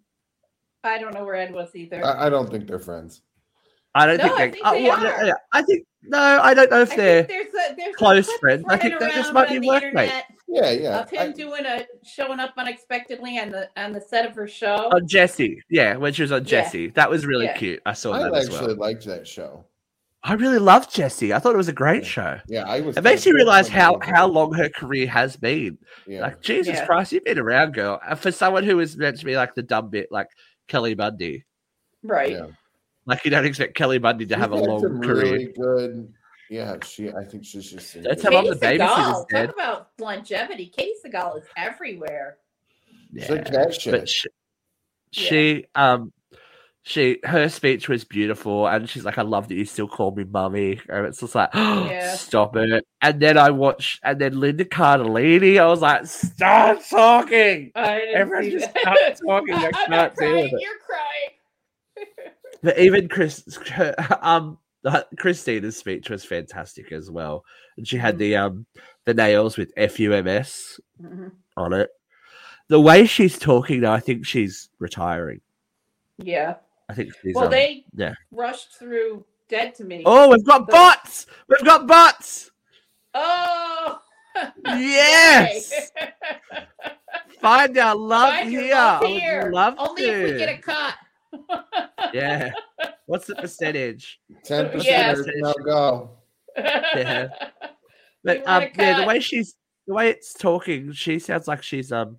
I don't know where Ed was either. I, I don't think they're friends. I don't No, think I they. think oh, they well, are. yeah, I think no. I don't know if I they're. think there's a there's close friends. I think running they just might be the workmates. Internet Yeah, yeah. Of him I- doing a showing up unexpectedly on the on the set of her show. On Jesse, yeah, when she was on. Yeah. Jesse, that was really Yeah. cute. I saw I that I actually well. liked that show. I really loved Jesse. I thought it was a great Yeah. show. Yeah, I was. It makes you realize how how long her career has been. Yeah. Like Jesus Yeah. Christ, you've been around, girl. And for someone who was meant to be like the dumb bit, like Kelly Bundy, right. yeah. like you don't expect Kelly Bundy to She's have a long some career. Really good. Yeah, she. I think she's just. That's Katey how long the baby Sagal, dead. talk about longevity. Katey Sagal is everywhere. Yeah. that. But she, Yeah. she, um, she, her speech was beautiful, and she's like, "I love that you still call me mummy." And it's just like, Yeah. stop it. And then I watched, and then Linda Cardellini. I was like, stop talking. Everyone just that. stop talking. I I'm can't crying. You're crying. But even Chris, um, Christina's speech was fantastic as well, and she Mm. had the um the nails with FUMS Mhm. on it. The way she's talking now, I think she's retiring. Yeah. I think she's. Well, um, they yeah. rushed through Dead to Me. Oh, we've got the- bots. We've got bots. Oh! Yes. Find our love Find here. love here. Only to. if we get a cut. Yeah. What's the percentage? Ten percent Yeah. no go. Yeah. But um, yeah, the way she's the way it's talking, she sounds like she's um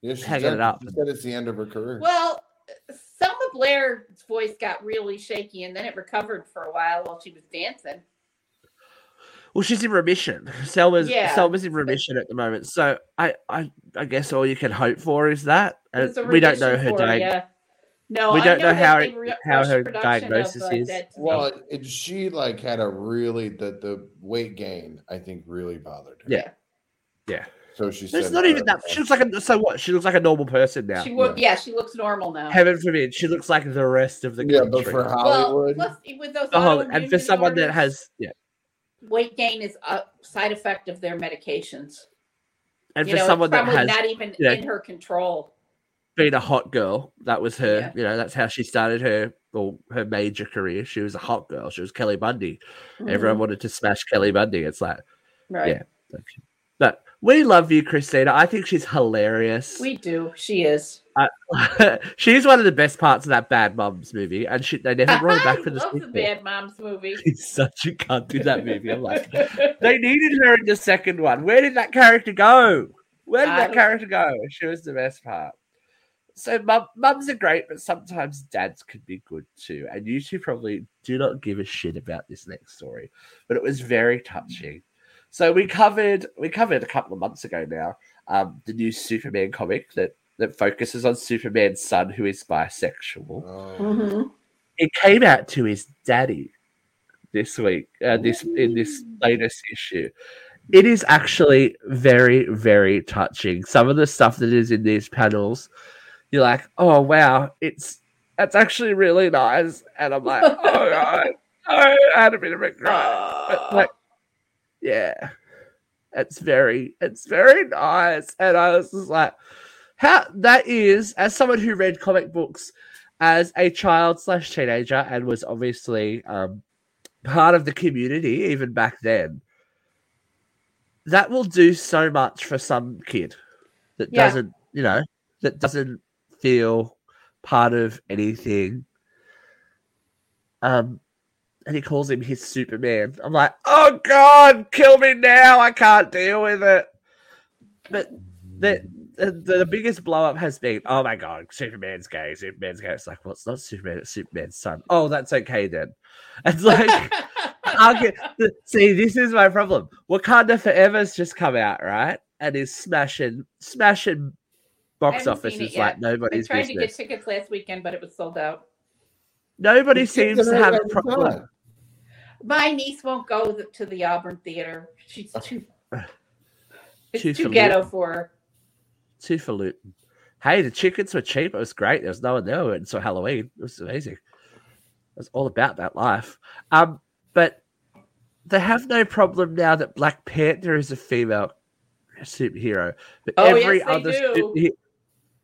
Yeah, she's Hanging done- it up. She said it's the end of her career. Well, Selma Blair's voice got really shaky and then it recovered for a while while she was dancing. well, she's in remission. Selma's Yeah. Selma's in remission at the moment. So I, I I guess all you can hope for is that. And we don't know her for her, diag- yeah. No, we don't know that how they it- ru- how her production of, diagnosis uh, is. Dead to Me. Well, it, she like had a really the the weight gain. I think really bothered her. Yeah. Yeah. So she It's not even that. She looks like a so what? She looks like a normal person now. she wo- yeah. she looks normal now. Heaven forbid, she looks like the rest of the Yeah, country. but for well, Hollywood, plus, with those The whole- and for autoimmune someone that has yeah, weight gain is a side effect of their medications. and you for know, someone it's that probably has not even yeah. in her control. Been a hot girl, that was her. Yeah. You know, that's how she started her or her major career. She was a hot girl. She was Kelly Bundy. Everyone wanted to smash Kelly Bundy. It's like, Mm-hmm. right? yeah. but we love you, Christina. I think she's hilarious. We do. She is. she's one of the best parts of that Bad Moms movie, and she, they never brought her back for the the. Bad Moms movie. She's such a cunt in that movie. I'm like, they needed her in the second one. Where did that character go? Where did I that character go? She was the best part. So mum, mums are great, but sometimes dads could be good too. And you two probably do not give a shit about this next story, but it was very touching. So we covered we covered a couple of months ago now um, the new Superman comic that that focuses on Superman's son who is bisexual oh, Mhm. it came out to his daddy this week uh, this in this latest issue it is actually very very touching some of the stuff that is in these panels you're like oh wow it's that's actually really nice. And i'm like oh god i had a bit of a cry. But like yeah it's very it's very nice. And i was just like how that is as someone who read comic books as a child slash teenager and was obviously um, part of the community even back then that will do so much for some kid that Yeah. doesn't you know that doesn't feel part of anything um and he calls him his superman i'm like oh god kill me now i can't deal with it but the the, the biggest blow up has been, oh my god, Superman's gay, Superman's gay. It's like, well, it's not Superman, it's Superman's son. Oh, that's okay then. It's like, get, see, this is my problem. Wakanda Forever's just come out, right? And is smashing, smashing box office seen it is like yet. I nobody's tried to get tickets last weekend, but it was sold out. Nobody The seems to have a problem. "Son." My niece won't go to the Auburn Theater. She's too. It's Too too, falutin'. ghetto for her. Two for Luton. Hey, the chickens were cheap. It was great. There was no one there until Halloween. It was amazing. It was all about that life. Um, but they have no problem now that Black Panther is a female superhero. But Oh, every yes, they other do.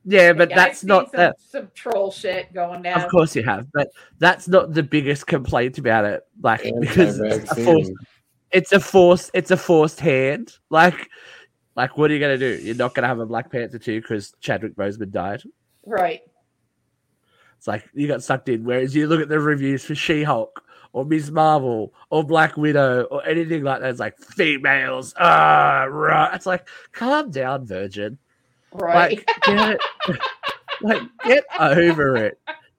Superhe- yeah, but Yeah, that's not some, the. some troll shit going down. Of course you have, but that's not the biggest complaint about it. Like because it's a forced, it's a forced, it's a forced hand. Like, like what are you gonna do? You're not gonna have a Black Panther two because Chadwick Boseman died. Right. It's like you got sucked in. Whereas you look at the reviews for She Hulk or Ms. Marvel or Black Widow or anything like that, it's like females. Ah, right. It's like calm down, Virgin. Right. Like get, like get over it.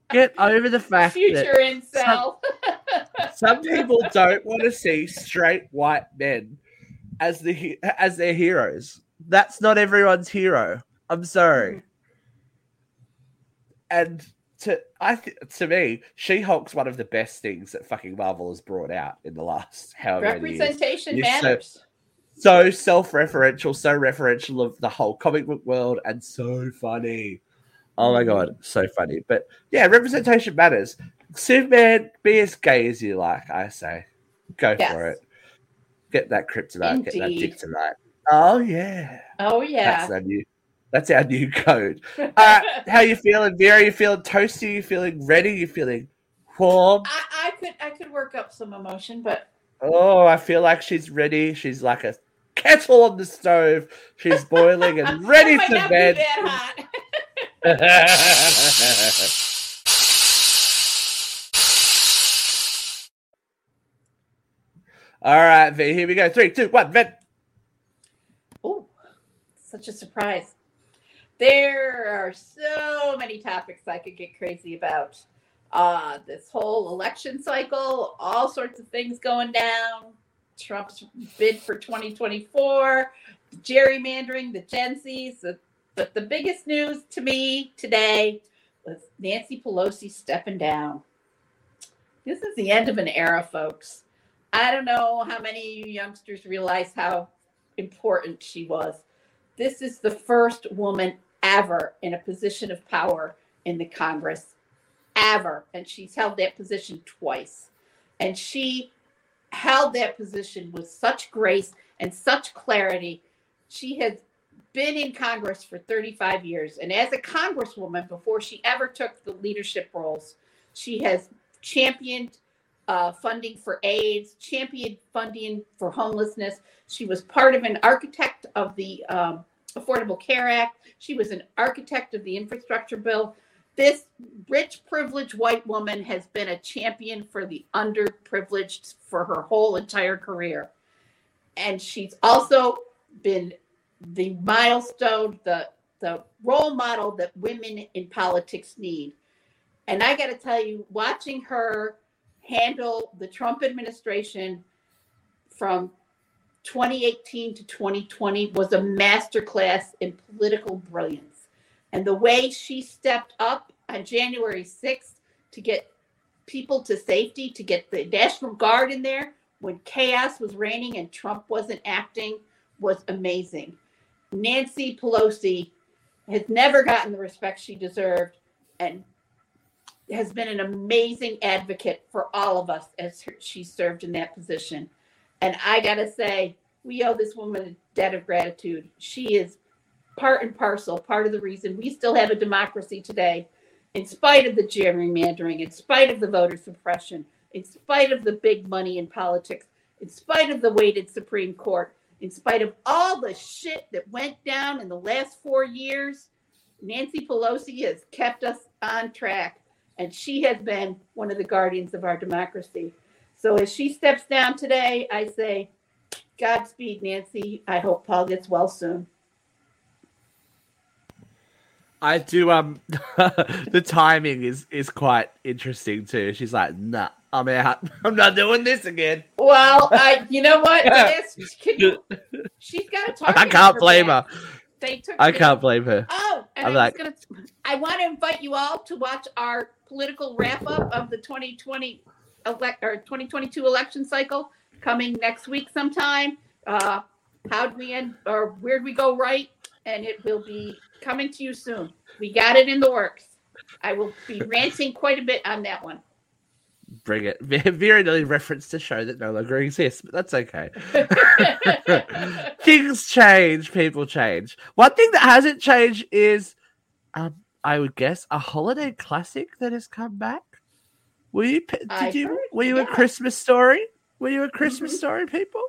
Get over the fact Future that incel. some people don't want to see straight white men as the as their heroes. That's not everyone's hero. I'm sorry. Mm. And to I th- to me, She Hulk's one of the best things that fucking Marvel has brought out in the last however many years. Representation You're so- matters. So self-referential, so referential of the whole comic book world, and so funny. Oh my god, so funny. But yeah, representation matters. Superman, be as gay as you like. I say, go Yes. for it. Get that kryptonite. Get that Indeed. dick tonight. Oh yeah, Oh yeah. that's our new. That's our new code. Uh, how you feeling, Vera? You feeling toasty? You feeling ready? You feeling warm? I, I could I could work up some emotion, but Oh, I feel like she's ready. She's like a kettle on the stove. She's boiling and ready to might for not be bed. All right, V. Here we go. Three, two, one. Vent. Oh, such a surprise. There are so many topics I could get crazy about. Uh, this whole election cycle, all sorts of things going down. Trump's bid for 2024, gerrymandering, the Gen Zs. The, but the biggest news to me today was Nancy Pelosi stepping down. This is the end of an era, folks. I don't know how many of you youngsters realize how important she was. This is the first woman ever in a position of power in the Congress, ever. And she's held that position twice. And she held that position with such grace and such clarity. She has been in Congress for 35 years. And as a Congresswoman, before she ever took the leadership roles, she has championed uh, funding for AIDS, championed funding for homelessness. She was part of an architect of the um, Affordable Care Act. She was an architect of the infrastructure bill. This rich, privileged white woman has been a champion for the underprivileged for her whole entire career. And she's also been the milestone, the, the role model that women in politics need. And I got to tell you, watching her handle the Trump administration from 2018 to 2020 was a masterclass in political brilliance. And the way she stepped up on January 6th to get people to safety, to get the National Guard in there when chaos was reigning and Trump wasn't acting was amazing. Nancy Pelosi has never gotten the respect she deserved and has been an amazing advocate for all of us as her, she served in that position. And I got to say, we owe this woman a debt of gratitude. She is part and parcel, part of the reason we still have a democracy today, in spite of the gerrymandering, in spite of the voter suppression, in spite of the big money in politics, in spite of the weighted Supreme Court, in spite of all the shit that went down in the last four years. Nancy Pelosi has kept us on track, and she has been one of the guardians of our democracy. So as she steps down today, I say, Godspeed, Nancy. I hope Paul gets well soon. I do. Um, the timing is is quite interesting too. She's like, "Nah, I'm out. I'm not doing this again." Well, I, you know what? Yes, can you- she's got to talk. I can't blame her. They took. I can't blame her. Oh, And I'm I like- gonna, I want to invite you all to watch our political wrap up of the 2020 elect or 2022 election cycle coming next week sometime. Uh, how'd we end or where'd we go right? And it will be coming to you soon. We got it in the works. I will be ranting quite a bit on that one. Bring it. Very nearly reference to show that no longer exists, but that's okay. Things change, people change. One thing that hasn't changed is, um, I would guess, a holiday classic that has come back. Were you? Did I've you? heard, were you yeah. a Christmas story? Were you a Christmas Mhm. story, people?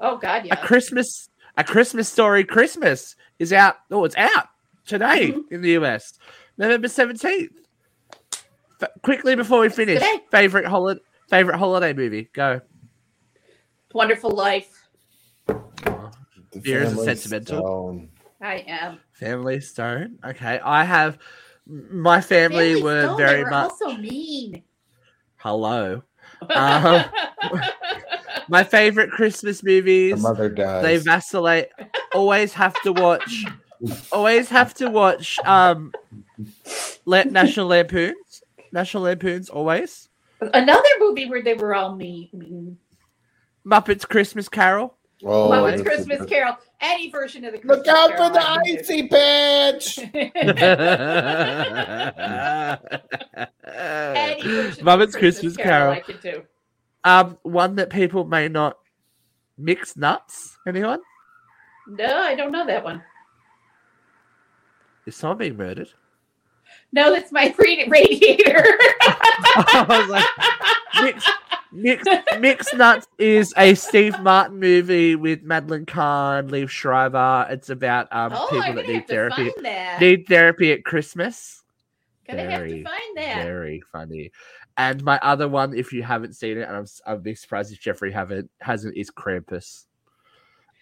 oh God, yeah. A. Christmas, a Christmas story. Christmas is out. Oh, it's out today Mhm. in the US, November seventeenth. F- quickly before we finish, Today. favorite holiday, favorite holiday movie. Go. Wonderful life. The Beers are sentimental. Stone. I am. Family Stone. Okay, I have. My family, Family were Stone, they very were much. also mean. Hello. Uh, my favorite Christmas The movies. mother dies. They vacillate. Always have to watch. Always have to watch. Um, La- National Lampoons. National Lampoons. Always. Another movie where they were all mean. mean. Muppets Christmas Carol. oh, Well, it's that's a Christmas Carol. Any version of the Christmas Look out for the I can do. icy patch. Any version Muppets the Christmas Carol. I could do. Um, one that people may not Mixed Nuts. Anyone? No, I don't know that one. Is someone being murdered? No, that's my radi- radiator. I was like, mix, mix, Mixed Nuts is a Steve Martin movie with Madeline Kahn, Liev Schreiber. It's about um oh, people that need therapy. that. Need therapy at Christmas. gonna have very, to find that. Very funny. And my other one, if you haven't seen it, and I'm I'd be surprised if Jeffrey haven't hasn't, is Krampus.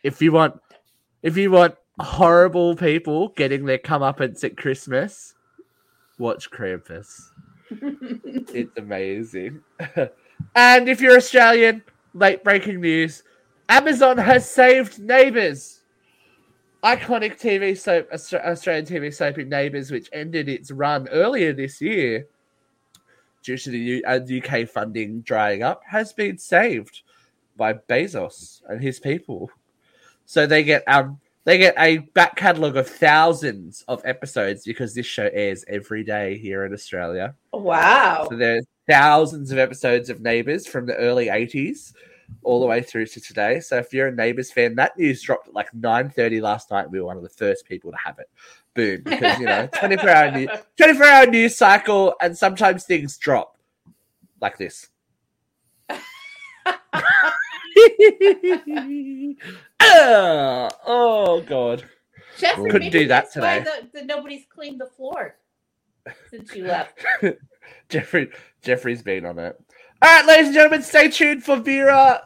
If you want, if you want horrible people getting their comeuppance at Christmas, watch Krampus. it's amazing. and if you're Australian, late breaking news: Amazon has saved Neighbours. Iconic TV soap, Australian TV soap Neighbours, which ended its run earlier this year due to the UK funding drying up, has been saved by Bezos and his people. So they get um they get a back catalogue of thousands of episodes because this show airs every day here in Australia. Wow. So there's thousands of episodes of Neighbours from the early 80s all the way through to today. So if you're a Neighbours fan, that news dropped at like 9.30 last night. We were one of the first people to have it. Boom. Because, you know, 24 hour, news, 24 hour news cycle and sometimes things drop like this. Oh, God. Jeffrey, Couldn't maybe do that that's why today. The, the, nobody's cleaned the floor since you left. Jeffrey Jeffrey's been on it. All right, ladies and gentlemen, stay tuned for Vera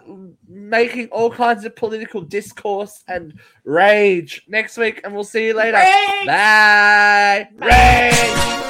making all kinds of political discourse and rage next week, and we'll see you later. Rage! Bye. Rage. Rage.